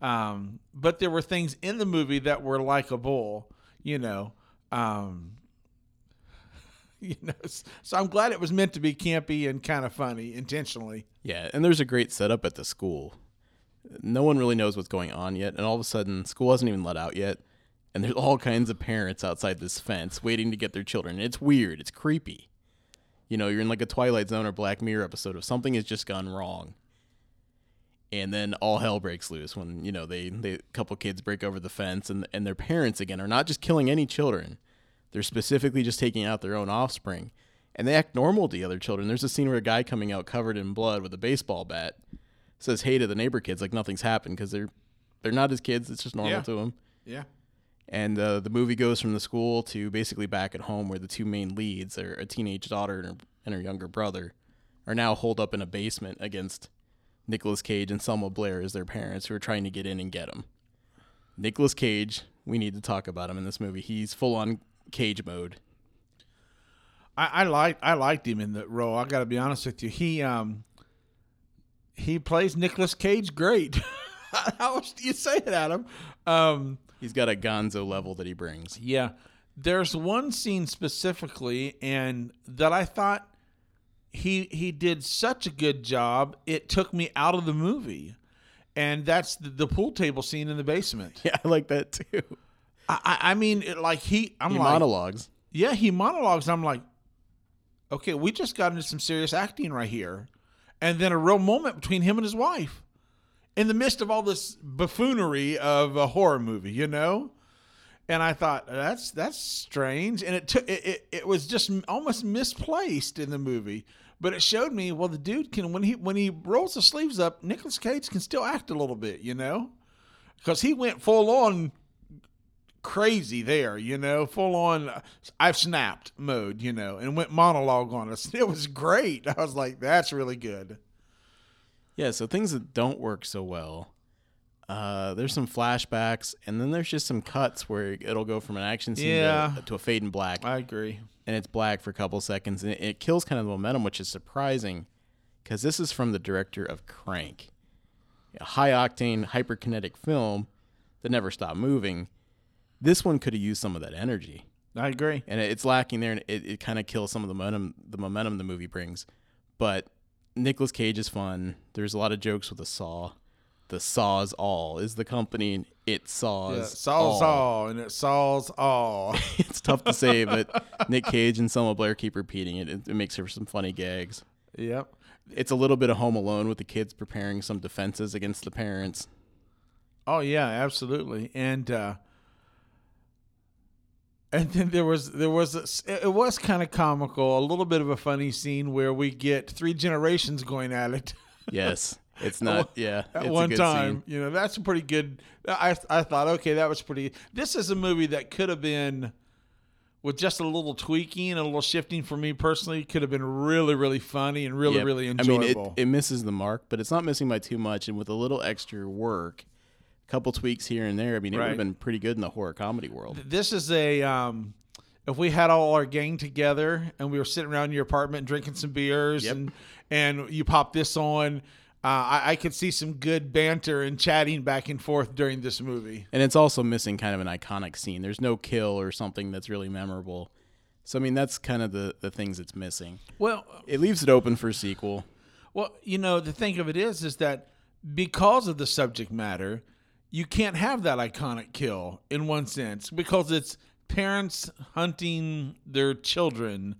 [SPEAKER 1] um, but there were things in the movie that were likable you know um, you know so i'm glad it was meant to be campy and kind of funny intentionally
[SPEAKER 2] Yeah, and there's a great setup at the school. No one really knows what's going on yet, and all of a sudden, school hasn't even let out yet, and there's all kinds of parents outside this fence waiting to get their children. It's weird. It's creepy. You know, you're in like a Twilight Zone or Black Mirror episode of something has just gone wrong. And then all hell breaks loose when, you know, they, they couple kids break over the fence and and their parents again are not just killing any children. They're specifically just taking out their own offspring. And they act normal to the other children. There's a scene where a guy coming out covered in blood with a baseball bat says hey to the neighbor kids like nothing's happened because they're they're not his kids. It's just normal
[SPEAKER 1] Yeah.
[SPEAKER 2] to them.
[SPEAKER 1] yeah
[SPEAKER 2] And uh, the movie goes from the school to basically back at home, where the two main leads are a teenage daughter and her, and her younger brother, are now holed up in a basement against Nicolas Cage and Selma Blair as their parents, who are trying to get in and get them. Nicolas Cage, we need to talk about him in this movie. He's full on Cage mode.
[SPEAKER 1] I, I liked I liked him in the role. I got to be honest with you. He um he plays Nicolas Cage great. How else do you say it, Adam? Um,
[SPEAKER 2] He's got a Gonzo level that he brings.
[SPEAKER 1] yeah, there's one scene specifically, and that I thought he he did such a good job. It took me out of the movie, and that's the, the pool table scene in the basement.
[SPEAKER 2] Yeah, I like that too.
[SPEAKER 1] I, I mean, it, like he, I'm
[SPEAKER 2] he
[SPEAKER 1] like,
[SPEAKER 2] monologues.
[SPEAKER 1] yeah, he monologues. I'm like, okay, we just got into some serious acting right here, and then a real moment between him and his wife, in the midst of all this buffoonery of a horror movie, you know. And I thought that's that's strange, and it took it, it, it was just almost misplaced in the movie. But it showed me well, the dude can when he when he rolls the sleeves up, Nicolas Cage can still act a little bit, you know, because he went full on crazy there, you know, full on I've snapped mode, you know, and went monologue on us. It was great. I was like, that's really good.
[SPEAKER 2] Yeah, so things that don't work so well. Uh, there's some flashbacks, and then there's just some cuts where it'll go from an action scene
[SPEAKER 1] Yeah.
[SPEAKER 2] to, to a fade in black,
[SPEAKER 1] I agree.
[SPEAKER 2] and it's black for a couple seconds, and it, it kills kind of the momentum, which is surprising, because this is from the director of Crank, a high octane, hyperkinetic film that never stopped moving. This one could have used some of that energy.
[SPEAKER 1] I agree.
[SPEAKER 2] and it- it's lacking there, and it, it kind of kills some of the momentum the momentum the movie brings. But Nicolas Cage is fun. There's a lot of jokes with the saw. The saws all is the company. and It saws.
[SPEAKER 1] Yeah, Saul's
[SPEAKER 2] all.
[SPEAKER 1] all, and it saws all.
[SPEAKER 2] it's tough to say, but Nick Cage and Selma Blair keep repeating it. It, it makes for some funny gags.
[SPEAKER 1] yep.
[SPEAKER 2] It's a little bit of Home Alone with the kids preparing some defenses against the parents.
[SPEAKER 1] Oh yeah, absolutely. And uh and then there was there was a, it was kind of comical, a little bit of a funny scene where we get three generations going at it
[SPEAKER 2] Yes, it's not. Yeah,
[SPEAKER 1] at
[SPEAKER 2] it's a
[SPEAKER 1] one time.
[SPEAKER 2] scene.
[SPEAKER 1] You know, that's a pretty good. I I thought okay, that was pretty. This is a movie that could have been. With just a little tweaking and a little shifting for me personally, could have been really, really funny and really,
[SPEAKER 2] Yep.
[SPEAKER 1] really enjoyable.
[SPEAKER 2] I mean, it, it misses the mark, but it's not missing by too much. And with a little extra work, couple tweaks here and there, I mean, it would have been pretty good in the horror comedy world.
[SPEAKER 1] this is a um if we had all our gang together and we were sitting around in your apartment drinking some beers
[SPEAKER 2] Yep.
[SPEAKER 1] and and you pop this on uh, I, I could see some good banter and chatting back and forth during this movie.
[SPEAKER 2] And it's also missing kind of an iconic scene. There's no kill or something that's really memorable. So, I mean, that's kind of the, the things it's missing.
[SPEAKER 1] Well,
[SPEAKER 2] It leaves it open for a sequel.
[SPEAKER 1] well, you know, the thing of it is, is that because of the subject matter, you can't have that iconic kill in one sense because it's parents hunting their children.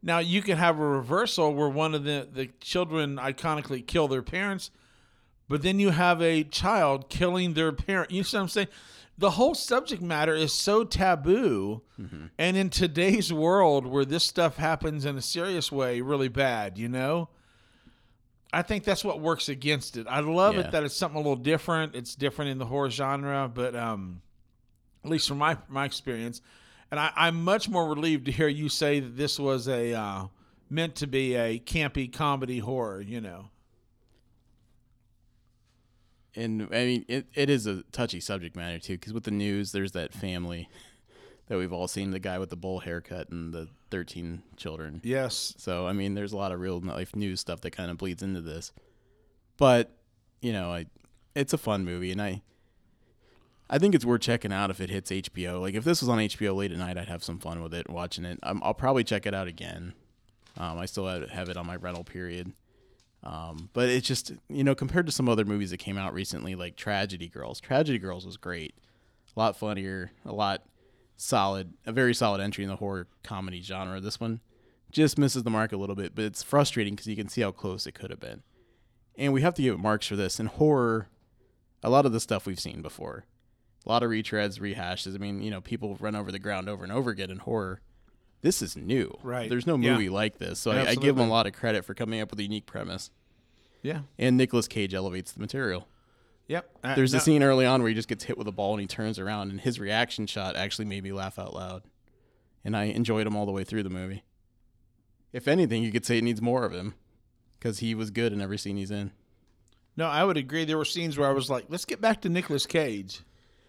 [SPEAKER 1] Now you can have a reversal where one of the the children iconically kill their parents, but then you have a child killing their parent. You see what I'm saying? The whole subject matter is so taboo, mm-hmm. and in today's world where this stuff happens in a serious way, really bad. You know. I think that's what works against it. I love
[SPEAKER 2] Yeah.
[SPEAKER 1] it that it's something a little different. It's different in the horror genre, but um, at least from my my experience, and I, I'm much more relieved to hear you say that this was a uh, meant to be a campy comedy horror. You know,
[SPEAKER 2] And I mean, it, it is a touchy subject matter, too, because with the news, there's that family that we've all seen the guy with the bowl haircut and the 13 children.
[SPEAKER 1] yes,
[SPEAKER 2] So I mean, there's a lot of real life news stuff that kind of bleeds into this. But you know, I it's a fun movie, and I I think it's worth checking out if it hits HBO. Like if this was on HBO late at night, I'd have some fun with it watching it. i I'll probably check it out again. Um, I still have, have it on my rental period. Um, but it's just you know compared to some other movies that came out recently, like Tragedy Girls. Tragedy Girls was great, a lot funnier, a lot solid, a very solid entry in the horror comedy genre. This one just misses the mark a little bit, but it's frustrating because you can see how close it could have been. And we have to give it marks for this. In horror, a lot of the stuff we've seen before, a lot of retreads, rehashes. I mean, you know, people run over the ground over and over again in horror. This is new.
[SPEAKER 1] Right.
[SPEAKER 2] There's no
[SPEAKER 1] Yeah.
[SPEAKER 2] movie like this, so I, I give them a lot of credit for coming up with a unique premise.
[SPEAKER 1] yeah,
[SPEAKER 2] And Nicolas Cage elevates the material.
[SPEAKER 1] Yep. Uh,
[SPEAKER 2] There's
[SPEAKER 1] no-
[SPEAKER 2] a scene early on where he just gets hit with a ball and he turns around, and his reaction shot actually made me laugh out loud. And I enjoyed him all the way through the movie. If anything, you could say it needs more of him because he was good in every scene he's in.
[SPEAKER 1] No, I would agree. There were scenes where I was like, let's get back to Nicolas Cage.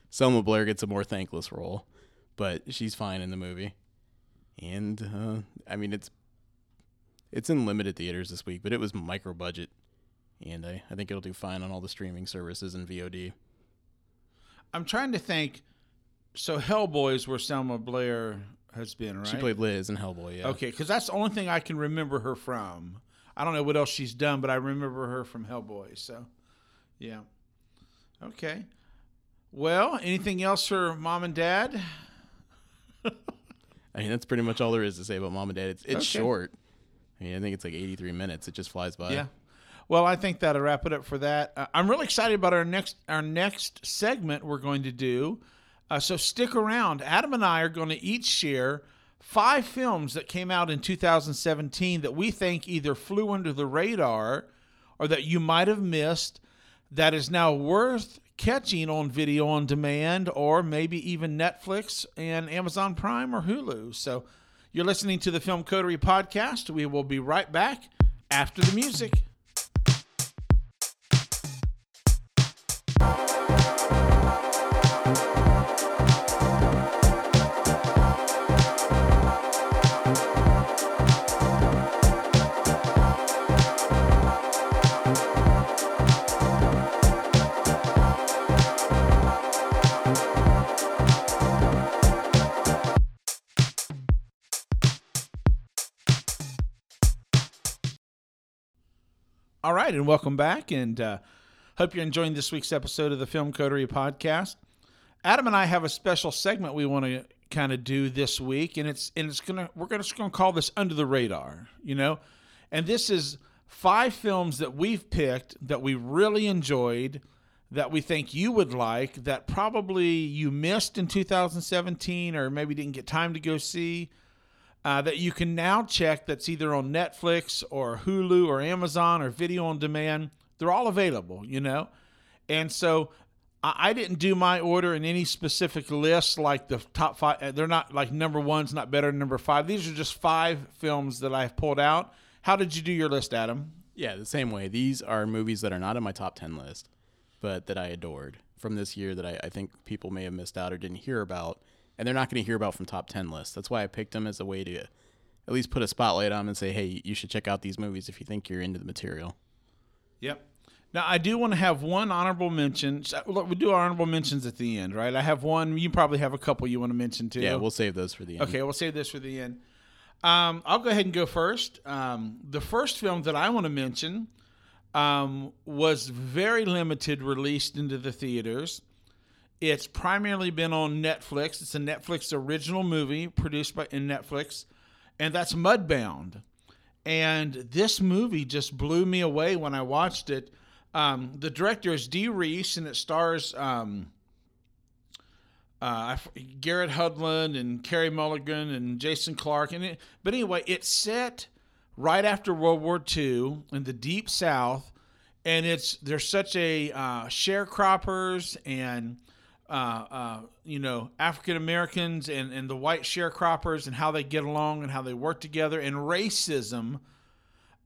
[SPEAKER 2] Selma Blair gets a more thankless role, but she's fine in the movie. And uh, I mean, it's it's in limited theaters this week, but it was micro budget, and I, I think it'll do fine on all the streaming services and VOD.
[SPEAKER 1] I'm trying to think. So Hellboy's where Selma Blair has been, right?
[SPEAKER 2] She played Liz in Hellboy. Yeah.
[SPEAKER 1] Okay, because that's the only thing I can remember her from. I don't know what else she's done, but I remember her from Hellboy. So, yeah. Okay. Well, anything else for mom and dad?
[SPEAKER 2] I mean, that's pretty much all there is to say about Mom and Dad. It's it's
[SPEAKER 1] Okay.
[SPEAKER 2] short. I mean, I think it's like 83 minutes. It just flies by.
[SPEAKER 1] Yeah. Well, I think that'll wrap it up for that. Uh, I'm really excited about our next our next segment we're going to do. Uh, so stick around. Adam and I are going to each share five films that came out in 2017 that we think either flew under the radar or that you might have missed that is now worth catching on video on demand or maybe even Netflix and Amazon Prime or Hulu. So you're listening to the Film Coterie podcast. We will be right back after the music. Right, and welcome back, and uh, hope you're enjoying this week's episode of the Film Coterie podcast. Adam and I have a special segment we want to kind of do this week, and it's and it's gonna we're gonna just gonna call this under the radar, you know, and this is five films that we've picked that we really enjoyed, that we think you would like, that probably you missed in 2017 or maybe didn't get time to go see uh, that you can now check that's either on Netflix or Hulu or Amazon or video on demand. They're all available, you know? And so I, I didn't do my order in any specific list like the top five. uh, They're not like number one's not better than number five. These are just five films that I've pulled out. How did you do your list, Adam?
[SPEAKER 2] Yeah, the same way. These are movies that are not in my top 10 list, but that I adored from this year that I, I think people may have missed out or didn't hear about. And they're not going to hear about from top 10 lists. That's why I picked them as a way to at least put a spotlight on them and say, hey, you should check out these movies if you think you're into the material.
[SPEAKER 1] Yep. Now I do want to have one honorable mention. Look, we do honorable mentions at the end, right? I have one. You probably have a couple you want to mention too.
[SPEAKER 2] Yeah, we'll save those for the end.
[SPEAKER 1] Okay, we'll save this for the end. Um, I'll go ahead and go first. Um, the first film that I want to mention um, was very limited released into the theaters. It's primarily been on Netflix. It's a Netflix original movie produced by in Netflix, and that's Mudbound. And this movie just blew me away when I watched it. Um, the director is Dee Rees, and it stars um, uh, Garrett Hedlund and Carey Mulligan and Jason Clarke. And it, but anyway, it's set right after World War II in the Deep South, and it's there's such a uh, sharecroppers and uh, uh, you know African Americans and and the white sharecroppers and how they get along and how they work together and racism.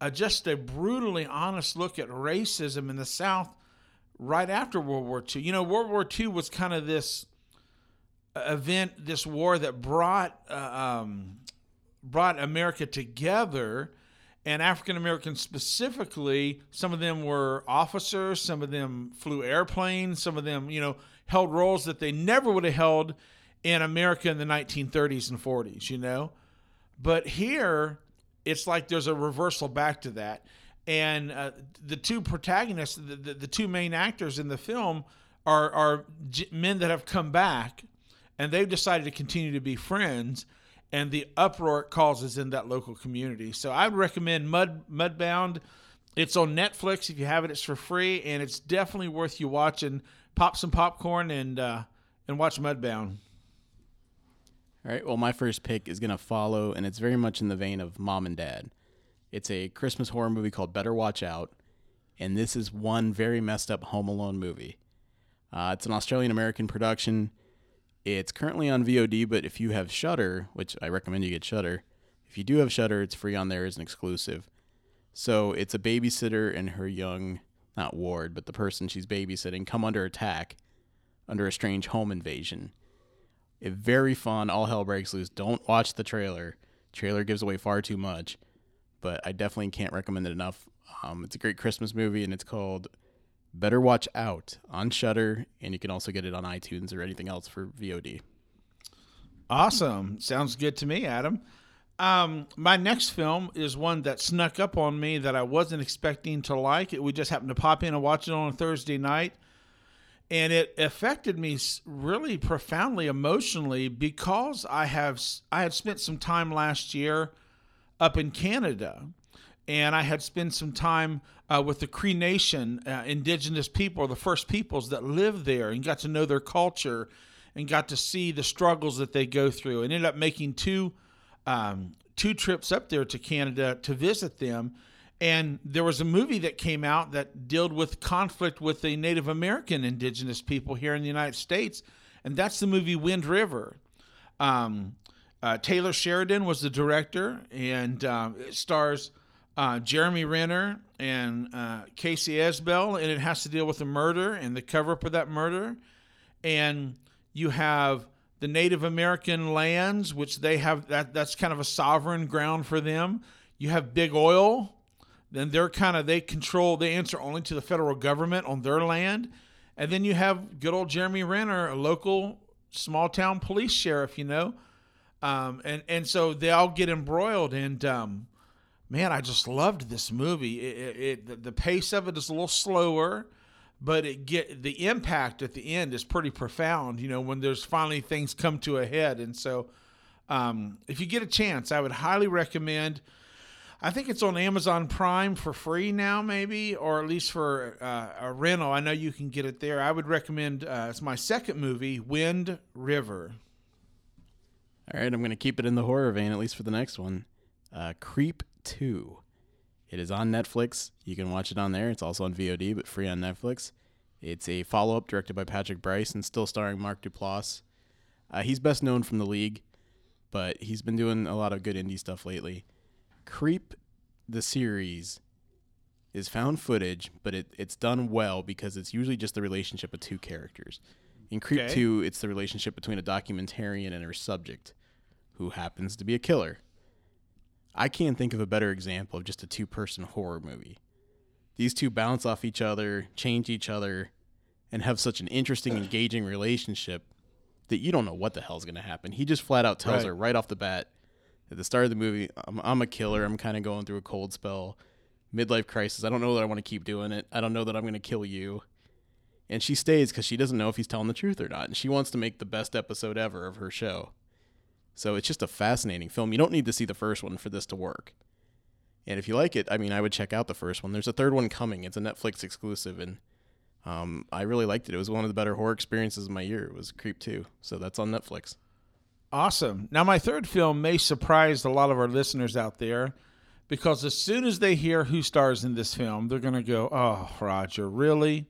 [SPEAKER 1] Uh, just a brutally honest look at racism in the South right after World War II. You know, World War II was kind of this event, this war that brought uh, um, brought America together, and African Americans specifically. Some of them were officers, some of them flew airplanes, some of them, you know, held roles that they never would have held in America in the 1930s and 40s. You know, but here it's like there's a reversal back to that. And uh, the two protagonists, the, the, the two main actors in the film, are are men that have come back and they've decided to continue to be friends and the uproar it causes in that local community. So I would recommend Mud Mudbound. It's on Netflix. If you have it, it's for free, and it's definitely worth you watching. Pop some popcorn and uh, and watch Mudbound.
[SPEAKER 2] All right. Well, my first pick is going to follow, and it's very much in the vein of Mom and Dad. It's a Christmas horror movie called Better Watch Out, and this is one very messed up Home Alone movie. Uh, it's an Australian American production. It's currently on VOD, but if you have Shudder, which I recommend you get Shudder, if you do have Shudder, it's free on there as an exclusive. So it's a babysitter and her young, not ward, but the person she's babysitting come under attack under a strange home invasion. It very fun. All hell breaks loose. Don't watch the trailer. Trailer gives away far too much, but I definitely can't recommend it enough. Um, it's a great Christmas movie, and it's called Better Watch Out on Shudder, and you can also get it on iTunes or anything else for VOD.
[SPEAKER 1] Awesome. Sounds good to me, Adam. Um, my next film is one that snuck up on me that I wasn't expecting to like. We just happened to pop in and watch it on a Thursday night. and it affected me really profoundly emotionally because I have I had spent some time last year up in Canada, and I had spent some time uh, with the Cree Nation, uh, indigenous people, the first peoples that live there, and got to know their culture, and got to see the struggles that they go through, and ended up making two um, two trips up there to Canada to visit them. And there was a movie that came out that dealt with conflict with the Native American indigenous people here in the United States, and that's the movie Wind River. Um, uh, Taylor Sheridan was the director, and um, it stars uh, Jeremy Renner and uh, Casey Esbell, and it has to deal with the murder and the cover up of that murder. And you have the Native American lands, which they have that that's kind of a sovereign ground for them. You have big oil, then they're kind of they control they answer only to the federal government on their land. And then you have good old Jeremy Renner, a local small town police sheriff, you know. Um, and and so they all get embroiled and um, man, I just loved this movie. It, it, it the- the pace of it is a little slower, but it get the impact at the end is pretty profound. You know, when there's finally things come to a head, and so um, if you get a chance, I would highly recommend. I think it's on Amazon Prime for free now, maybe, or at least for uh, a rental. I know you can get it there. I would recommend. Uh, it's my second movie, Wind River.
[SPEAKER 2] All right, I'm going to keep it in the horror vein, at least for the next one. Uh, Creep 2. It is on Netflix. You can watch it on there. It's also on VOD, but free on Netflix. It's a follow up directed by Patrick Brice and still starring Mark Duplass. Uh, he's best known from The League, but he's been doing a lot of good indie stuff lately. Creep, the series, is found footage, but it, it's done well because it's usually just the relationship of two characters. In Creep
[SPEAKER 1] Okay.
[SPEAKER 2] 2, it's the relationship between a documentarian and her subject, who happens to be a killer. I can't think of a better example of just a two person horror movie. These two bounce off each other, change each other, and have such an interesting, engaging relationship that you don't know what the hell's going to happen. He just flat out tells
[SPEAKER 1] Right.
[SPEAKER 2] her right off the bat at the start of the movie, I'm, I'm a killer. I'm kind of going through a cold spell, midlife crisis. I don't know that I want to keep doing it. I don't know that I'm going to kill you. And she stays because she doesn't know if he's telling the truth or not. And she wants to make the best episode ever of her show. So it's just a fascinating film. You don't need to see the first one for this to work. And if you like it, I mean, I would check out the first one. There's a third one coming. It's a Netflix exclusive, and um, I really liked it. It was one of the better horror experiences of my year. It was Creep 2. So that's on Netflix.
[SPEAKER 1] Awesome. Now, my third film may surprise a lot of our listeners out there because as soon as they hear who stars in this film, they're going to go, Oh, Roger, really?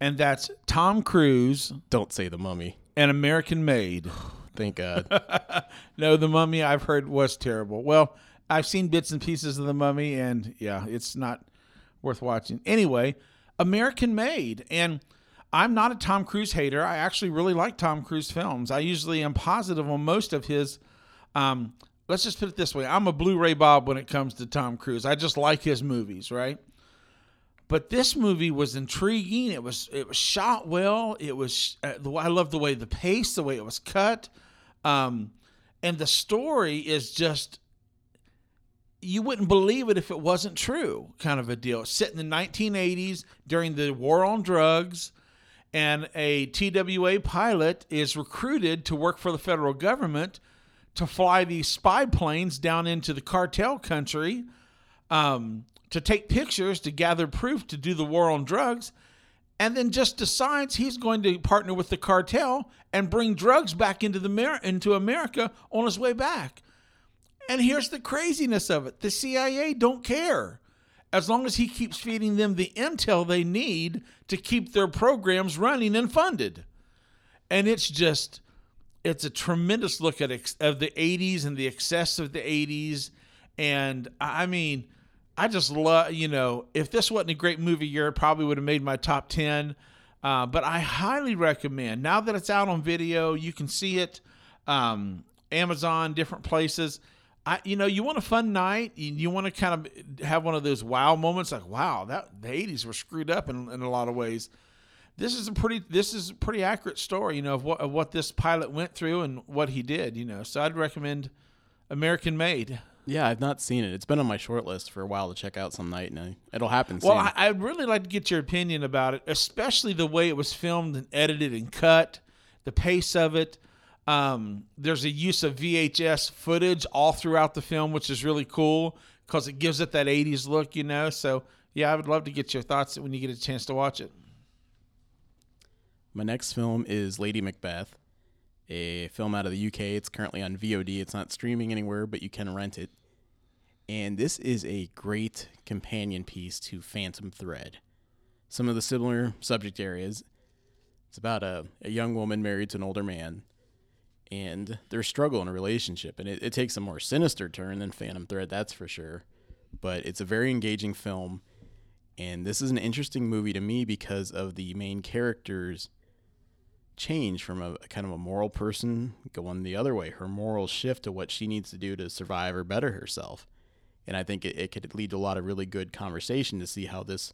[SPEAKER 1] And that's Tom Cruise
[SPEAKER 2] Don't say the mummy.
[SPEAKER 1] An American Made.
[SPEAKER 2] Thank God.
[SPEAKER 1] no, The Mummy I've heard was terrible. Well, I've seen bits and pieces of The Mummy, and yeah, it's not worth watching. Anyway, American Made. And I'm not a Tom Cruise hater. I actually really like Tom Cruise films. I usually am positive on most of his. Um, let's just put it this way I'm a Blu ray Bob when it comes to Tom Cruise. I just like his movies, right? But this movie was intriguing. It was it was shot well. It was uh, I love the way the pace, the way it was cut, um, and the story is just you wouldn't believe it if it wasn't true. Kind of a deal. It's set in the 1980s during the war on drugs, and a TWA pilot is recruited to work for the federal government to fly these spy planes down into the cartel country um, to take pictures to gather proof to do the war on drugs, and then just decides he's going to partner with the cartel and bring drugs back into the Mer- into America on his way back. And here's the craziness of it: the CIA don't care as long as he keeps feeding them the intel they need to keep their programs running and funded. And it's just it's a tremendous look at ex- of the 80s and the excess of the 80s and i I mean i just love you know if this wasn't a great movie year it probably would have made my top 10 uh, but i highly recommend now that it's out on video you can see it um, amazon different places I, you know, you want a fun night. You, want to kind of have one of those wow moments, like wow, that the '80s were screwed up in, in a lot of ways this is a pretty this is a pretty accurate story, you know, of what of what this pilot went through and what he did, you know. So I'd recommend American Made.
[SPEAKER 2] Yeah, I've not seen it. It's been on my short list for a while to check out some night, and I, it'll happen
[SPEAKER 1] Well,
[SPEAKER 2] soon.
[SPEAKER 1] I, I'd really like to get your opinion about it, especially the way it was filmed and edited and cut, the pace of it. Um, there's a use of VHS footage all throughout the film, which is really cool because it gives it that 80s look, you know. So, yeah, I would love to get your thoughts when you get a chance to watch it.
[SPEAKER 2] My next film is Lady Macbeth, a film out of the UK. It's currently on VOD. It's not streaming anywhere, but you can rent it. And this is a great companion piece to Phantom Thread. Some of the similar subject areas. It's about a, a young woman married to an older man and their struggle in a relationship. And it, it takes a more sinister turn than Phantom Thread, that's for sure. But it's a very engaging film. And this is an interesting movie to me because of the main character's change from a, a kind of a moral person going the other way. Her moral shift to what she needs to do to survive or better herself. And I think it, it could lead to a lot of really good conversation to see how this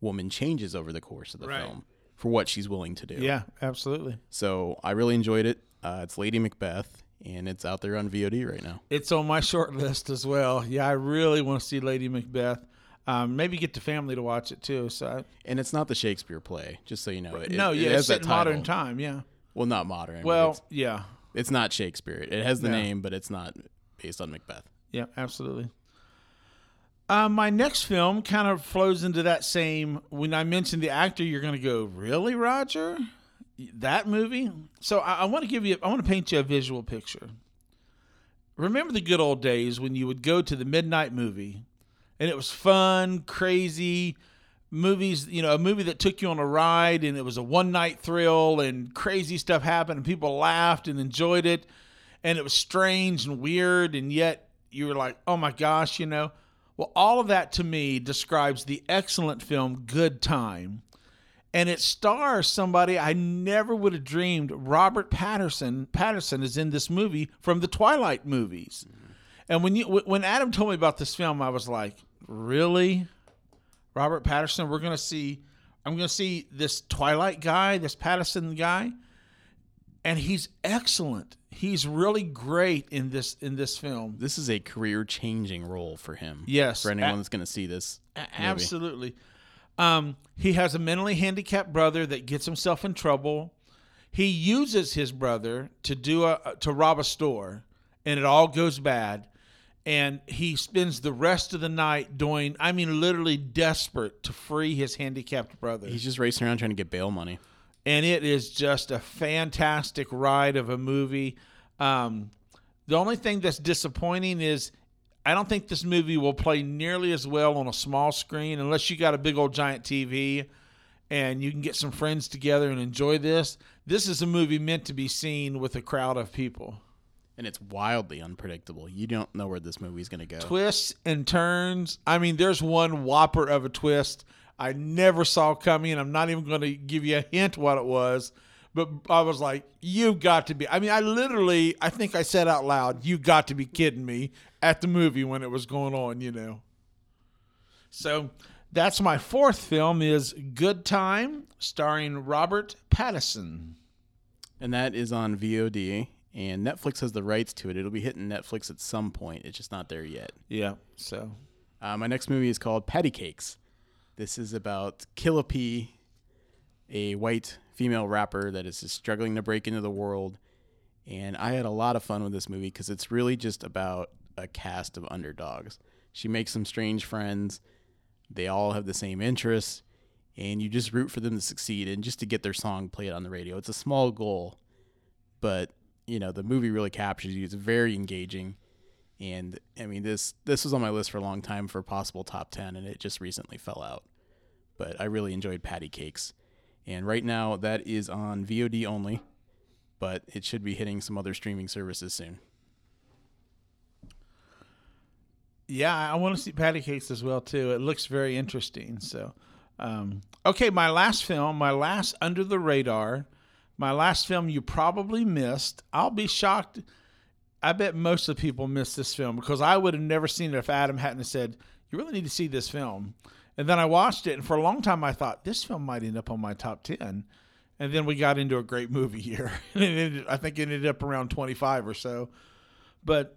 [SPEAKER 2] woman changes over the course of the
[SPEAKER 1] Right.
[SPEAKER 2] film for what she's willing to do.
[SPEAKER 1] Yeah, absolutely.
[SPEAKER 2] So I really enjoyed it. Uh, it's Lady Macbeth, and it's out there on VOD right now.
[SPEAKER 1] It's on my short list as well. Yeah, I really want to see Lady Macbeth. Um, maybe get the family to watch it too. So,
[SPEAKER 2] And it's not the Shakespeare play, just so you know. It,
[SPEAKER 1] no,
[SPEAKER 2] it,
[SPEAKER 1] yeah,
[SPEAKER 2] it
[SPEAKER 1] it's
[SPEAKER 2] that
[SPEAKER 1] in modern time. Yeah.
[SPEAKER 2] Well, not modern.
[SPEAKER 1] Well,
[SPEAKER 2] it's,
[SPEAKER 1] yeah,
[SPEAKER 2] it's not Shakespeare. It has the
[SPEAKER 1] Yeah.
[SPEAKER 2] name, but it's not based on Macbeth.
[SPEAKER 1] yeah, absolutely. Uh, my next film kind of flows into that same. When I mentioned the actor, you're going to go, really, Roger? That movie? So I, I want to give you. I want to paint you a visual picture. Remember the good old days when you would go to the midnight movie, and it was fun, crazy movies. You know, a movie that took you on a ride, and it was a one night thrill, and crazy stuff happened, and people laughed and enjoyed it, and it was strange and weird, and yet you were like, oh my gosh, you know. Well, all of that to me describes the excellent film Good Time. And it stars somebody I never would have dreamed Robert Pattinson Pattinson is in this movie from the Twilight movies. And when you when Adam told me about this film, I was like, "Really? Robert Pattinson, we're going to see I'm going to see this Twilight guy, this Pattinson guy, and he's excellent. He's really great in this in this film.
[SPEAKER 2] This is a career changing role for him.
[SPEAKER 1] Yes.
[SPEAKER 2] For anyone
[SPEAKER 1] A-
[SPEAKER 2] that's going to see this.
[SPEAKER 1] A- Absolutely. Um, he has a mentally handicapped brother that gets himself in trouble. He uses his brother to do a to rob a store, and it all goes bad. And he spends the rest of the night doing, I mean, literally desperate to free his handicapped brother.
[SPEAKER 2] He's just racing around trying to get bail money.
[SPEAKER 1] And it is just a fantastic ride of a movie. Um, the only thing that's disappointing is I don't think this movie will play nearly as well on a small screen unless you got a big old giant TV and you can get some friends together and enjoy this. This is a movie meant to be seen with a crowd of people.
[SPEAKER 2] And it's wildly unpredictable. You don't know where this movie's going to go.
[SPEAKER 1] Twists and turns. I mean, there's one whopper of a twist I never saw coming. And I'm not even going to give you a hint what it was, but I was like, "You got to be." I mean, I literally, I think I said out loud, "You got to be kidding me!" at the movie when it was going on. You know. So that's my fourth film is Good Time, starring Robert Pattinson.
[SPEAKER 2] And that is on VOD. And Netflix has the rights to it. It'll be hitting Netflix at some point. It's just not there yet.
[SPEAKER 1] Yeah. So
[SPEAKER 2] Uh, my next movie is called Patty Cakes. This is about Killa a white female rapper that is just struggling to break into the world. And I had a lot of fun with this movie because it's really just about a cast of underdogs. She makes some strange friends. They all have the same interests. And you just root for them to succeed and just to get their song played on the radio. It's a small goal, but you know the movie really captures you. It's very engaging and I mean this this was on my list for a long time for possible top 10 and it just recently fell out. But I really enjoyed Patty Cakes. And right now that is on VOD only, but it should be hitting some other streaming services soon.
[SPEAKER 1] Yeah, I want to see Patty Cakes as well too. It looks very interesting. So, um, okay, my last film, my last under the radar, my last film you probably missed. I'll be shocked. I bet most of the people missed this film because I would have never seen it if Adam hadn't said, "You really need to see this film." And then I watched it, and for a long time I thought this film might end up on my top ten. And then we got into a great movie it ended, I think it ended up around twenty-five or so. But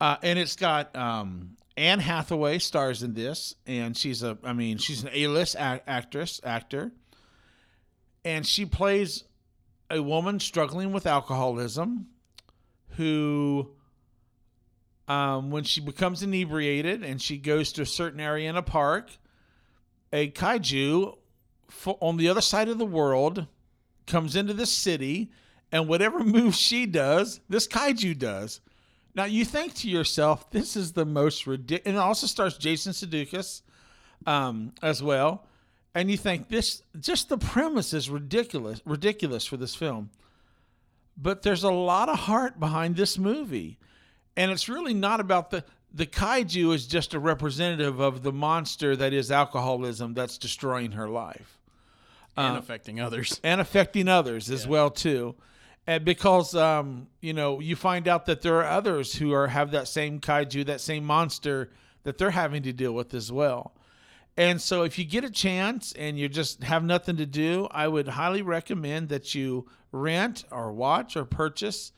[SPEAKER 1] Uh, and it's got um, Anne Hathaway stars in this, and she's a, I mean, she's an a- actress, actor, and she plays a woman struggling with alcoholism, who, um, when she becomes inebriated and she goes to a certain area in a park, a kaiju on the other side of the world comes into the city, and whatever move she does, this kaiju does. Now you think to yourself, this is the most ridiculous. And it also stars Jason Sudeikis um, as well. And you think this, just the premise is ridiculous, ridiculous for this film. But there's a lot of heart behind this movie, and it's really not about the the kaiju is just a representative of the monster that is alcoholism that's destroying her life.
[SPEAKER 2] And
[SPEAKER 1] Uh,
[SPEAKER 2] affecting others.
[SPEAKER 1] and affecting others as well too. And because um, you know you find out that there are others who are have that same kaiju that same monster that they're having to deal with as well. And so if you get a chance and you just have nothing to do i would highly recommend that you rent or watch or purchase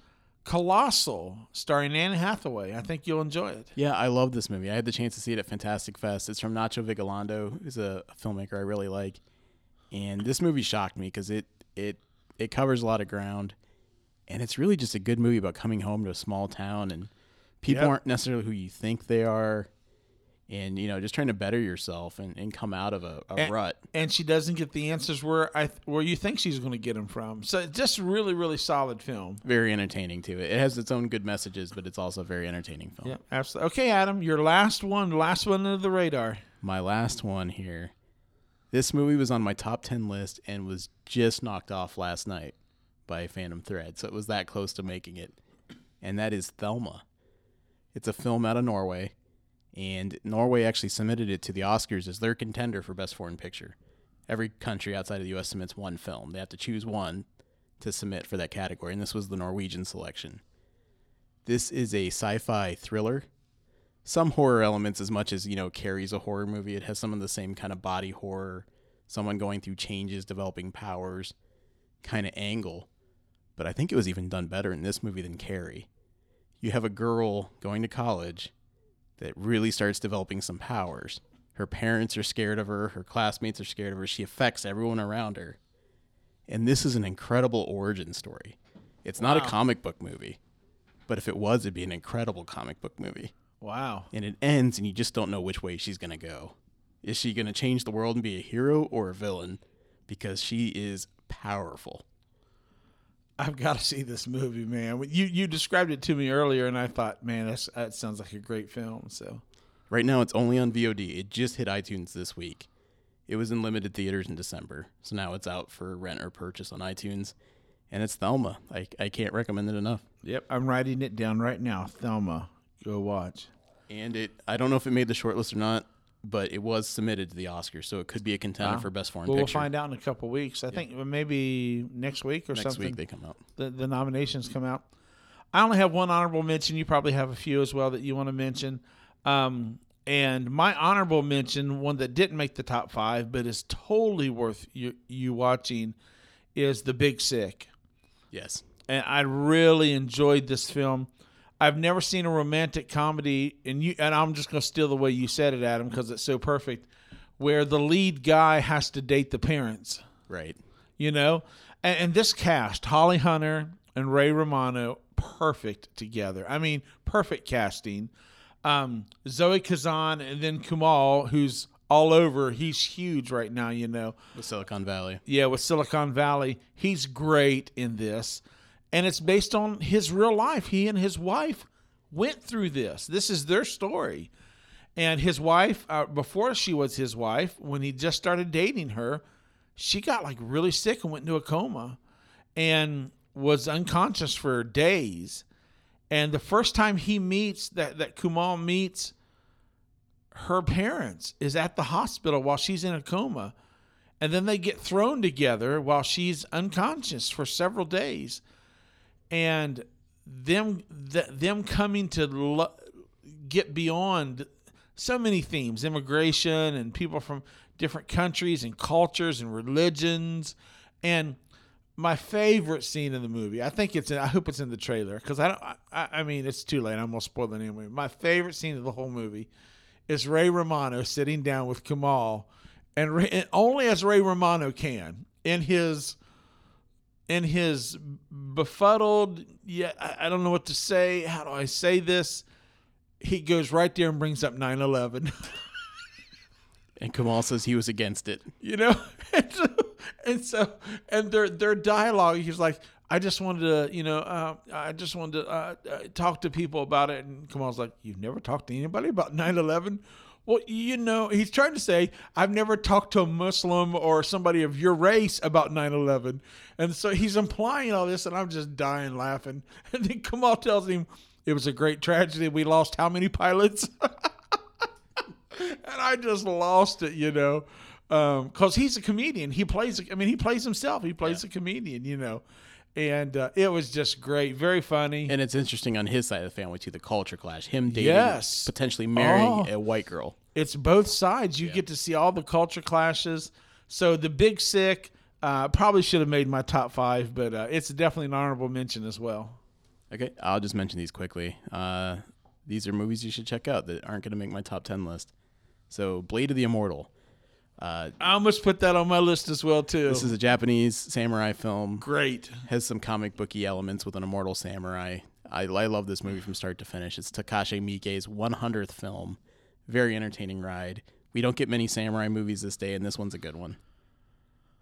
[SPEAKER 1] colossal starring anne hathaway i think you'll enjoy it
[SPEAKER 2] Yeah, I love this movie. I had the chance to see it at Fantastic Fest. It's from Nacho Vigalondo, who's a, filmmaker I really like. And this movie shocked me because it it it covers a lot of ground, and it's really just a good movie about coming home to a small town and people
[SPEAKER 1] Yep.
[SPEAKER 2] aren't necessarily who you think they are, and you know just trying to better yourself and, and come out of a, a
[SPEAKER 1] and,
[SPEAKER 2] rut.
[SPEAKER 1] and she doesn't get the answers where I where you think she's going to get them from. So it's just really really solid film.
[SPEAKER 2] Very entertaining too. It has its own good messages, but it's also a very entertaining film.
[SPEAKER 1] Yeah, absolutely. Okay, Adam, your last one, last one under the radar.
[SPEAKER 2] my last one here. This movie was on my top 10 list and was just knocked off last night by Phantom Thread. So it was that close to making it. And that is Thelma. It's a film out of Norway. And Norway actually submitted it to the Oscars as their contender for Best Foreign Picture. Every country outside of the U.S. submits one film. They have to choose one to submit for that category. And this was the Norwegian selection. This is a sci fi thriller some horror elements as much as you know carries a horror movie it has some of the same kind of body horror someone going through changes developing powers kind of angle but i think it was even done better in this movie than carrie you have a girl going to college that really starts developing some powers her parents are scared of her her classmates are scared of her she affects everyone around her and this is an incredible origin story it's not a comic book movie but if it was it'd be an incredible comic book movie
[SPEAKER 1] Wow.
[SPEAKER 2] and it ends and you just don't know which way she's going to go. Is she going to change the world and be a hero or a villain? Because she is powerful.
[SPEAKER 1] I've got to see this movie, man. You you described it to me earlier, and I thought, man, that's, that sounds like a great film. So
[SPEAKER 2] Right now it's only on VOD. It just hit iTunes this week. It was in limited theaters in December. So now it's out for rent or purchase on iTunes. And it's Thelma. I, I can't recommend it enough.
[SPEAKER 1] Yep, I'm writing it down right now. Thelma, go watch.
[SPEAKER 2] And it I don't know if it made the shortlist or not, but it was submitted to the Oscars, so it could be a contender
[SPEAKER 1] Wow.
[SPEAKER 2] for best foreign
[SPEAKER 1] Well, we'll find out in a couple weeks. I think maybe next week or
[SPEAKER 2] Next
[SPEAKER 1] something.
[SPEAKER 2] week they come out.
[SPEAKER 1] the, the nominations come out. I only have one honorable mention. You probably have a few as well that you want to mention. Um, and my honorable mention, one that didn't make the top five, but is totally worth you, you watching, is The Big Sick.
[SPEAKER 2] Yes.
[SPEAKER 1] And I really enjoyed this film. I've never seen a romantic comedy, and you and I'm just going to steal the way you said it, Adam, because it's so perfect, where the lead guy has to date the parents.
[SPEAKER 2] Right.
[SPEAKER 1] you know? And, and this cast holly hunter and ray romano perfect together. I mean perfect casting. Um, zoe kazan and then Kumail who's all over. He's huge right now you know?
[SPEAKER 2] With Silicon Valley.
[SPEAKER 1] yeah with silicon valley. He's great in this and it's based on his real life. He and his wife went through this. This is their story. And his wife uh, before she was his wife when he just started dating her she got like really sick and went into a coma and was unconscious for days. And the first time he meets that that Kumail meets her parents is at the hospital while she's in a coma. And then they get thrown together while she's unconscious for several days and them th- them coming to lo- get beyond so many themes immigration and people from different countries and cultures and religions and my favorite scene in the movie. I think it's. In, I hope it's in the trailer because I don't. I, I mean, it's too late. I'm gonna spoil it anyway. My favorite scene of the whole movie is Ray Romano sitting down with Kumail, and, Ray, and only as Ray Romano can in his in his befuddled. Yeah, I, I don't know what to say. How do I say this? He goes right there and brings up 9/11.
[SPEAKER 2] And Kumail says he was against it.
[SPEAKER 1] you know and so, and so and their their dialogue he's like i just wanted to you know uh, i just wanted to uh, uh, talk to people about it and kumail's like you've never talked to anybody about 9-11 well you know he's trying to say i've never talked to a muslim or somebody of your race about 9-11 and so he's implying all this and i'm just dying laughing and then kumail tells him it was a great tragedy we lost how many pilots and I just lost it, you know, um, because he's a comedian. He plays. I mean, he plays himself. He plays a comedian, you know, and uh, it was just great, very funny.
[SPEAKER 2] And it's interesting on his side of the family too, the culture clash. Him dating,
[SPEAKER 1] Yes.
[SPEAKER 2] potentially marrying
[SPEAKER 1] Oh.
[SPEAKER 2] a white girl.
[SPEAKER 1] it's both sides. You get to see all the culture clashes. So the Big Sick uh, probably should have made my top five, but uh, it's definitely an honorable mention as well.
[SPEAKER 2] Okay, I'll just mention these quickly. Uh, these are movies you should check out that aren't going to make my top ten list. So, Blade of the Immortal. Uh,
[SPEAKER 1] I almost put that on my list as well too.
[SPEAKER 2] this is a Japanese samurai film.
[SPEAKER 1] great.
[SPEAKER 2] Has some comic booky elements with an immortal samurai. I, I love this movie from start to finish. It's Takashi Miike's 100th film. Very entertaining ride. We don't get many samurai movies this day, and this one's a good one.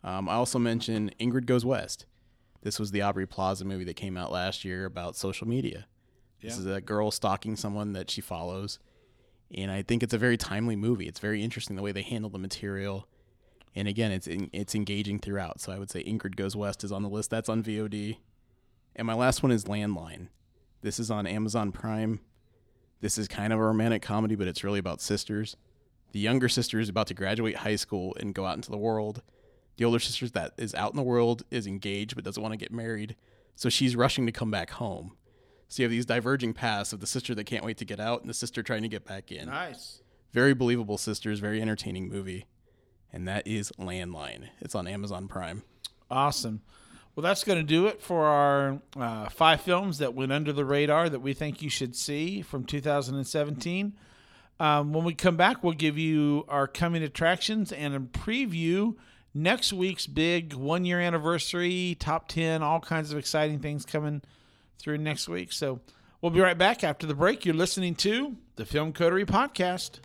[SPEAKER 2] Um, I also mentioned Ingrid Goes West. This was the Aubrey Plaza movie that came out last year about social media. This is a girl stalking someone that she follows. And I think it's a very timely movie. It's very interesting the way they handle the material. And again, it's it's engaging throughout. So I would say Ingrid Goes West is on the list. That's on VOD. And my last one is Landline. This is on Amazon Prime. This is kind of a romantic comedy, but it's really about sisters. The younger sister is about to graduate high school and go out into the world. The older sister that is out in the world is engaged but doesn't want to get married. So she's rushing to come back home. So you have these diverging paths of the sister that can't wait to get out and the sister trying to get back in.
[SPEAKER 1] Nice.
[SPEAKER 2] Very believable sisters, very entertaining movie. And that is Landline. It's on Amazon Prime.
[SPEAKER 1] Awesome. Well, that's going to do it for our uh, five films that went under the radar that we think you should see from 2017. Um, when we come back, we'll give you our coming attractions and a preview next week's big one year anniversary, top 10, all kinds of exciting things coming through next week. So we'll be right back after the break. You're listening to the Film Coterie Podcast.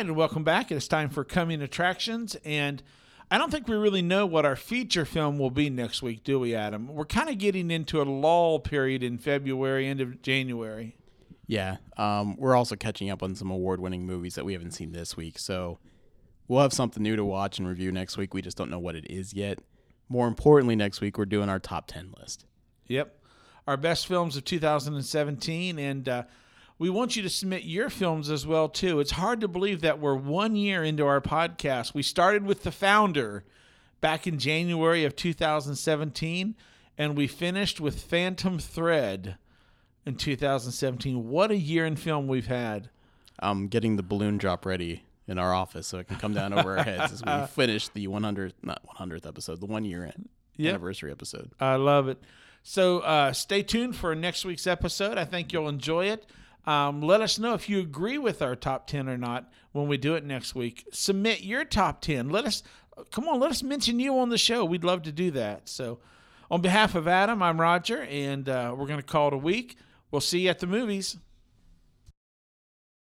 [SPEAKER 1] Right, and welcome back. It's time for coming attractions, and I don't think we really know what our feature film will be next week, do we, Adam? We're kind of getting into a lull period in February, end of January.
[SPEAKER 2] Yeah. Um, we're also catching up on some award winning movies that we haven't seen this week. So we'll have something new to watch and review next week. We just don't know what it is yet. More importantly, next week, we're doing our top 10 list.
[SPEAKER 1] Yep. Our best films of 2017. And uh, we want you to submit your films as well, too. It's hard to believe that we're one year into our podcast. We started with The Founder back in January of 2017, and we finished with Phantom Thread in 2017. What a year in film we've had.
[SPEAKER 2] I'm getting the balloon drop ready in our office so it can come down over our heads as we finish the 100th, not 100th episode, the one year an-
[SPEAKER 1] Yep.
[SPEAKER 2] anniversary episode.
[SPEAKER 1] I love it. So uh, stay tuned for next week's episode. I think you'll enjoy it. Um, let us know if you agree with our top 10 or not when we do it next week. Submit your top 10. Let us, come on, let us mention you on the show. We'd love to do that. So, on behalf of Adam, I'm Roger, and uh, we're going to call it a week. We'll see you at the movies.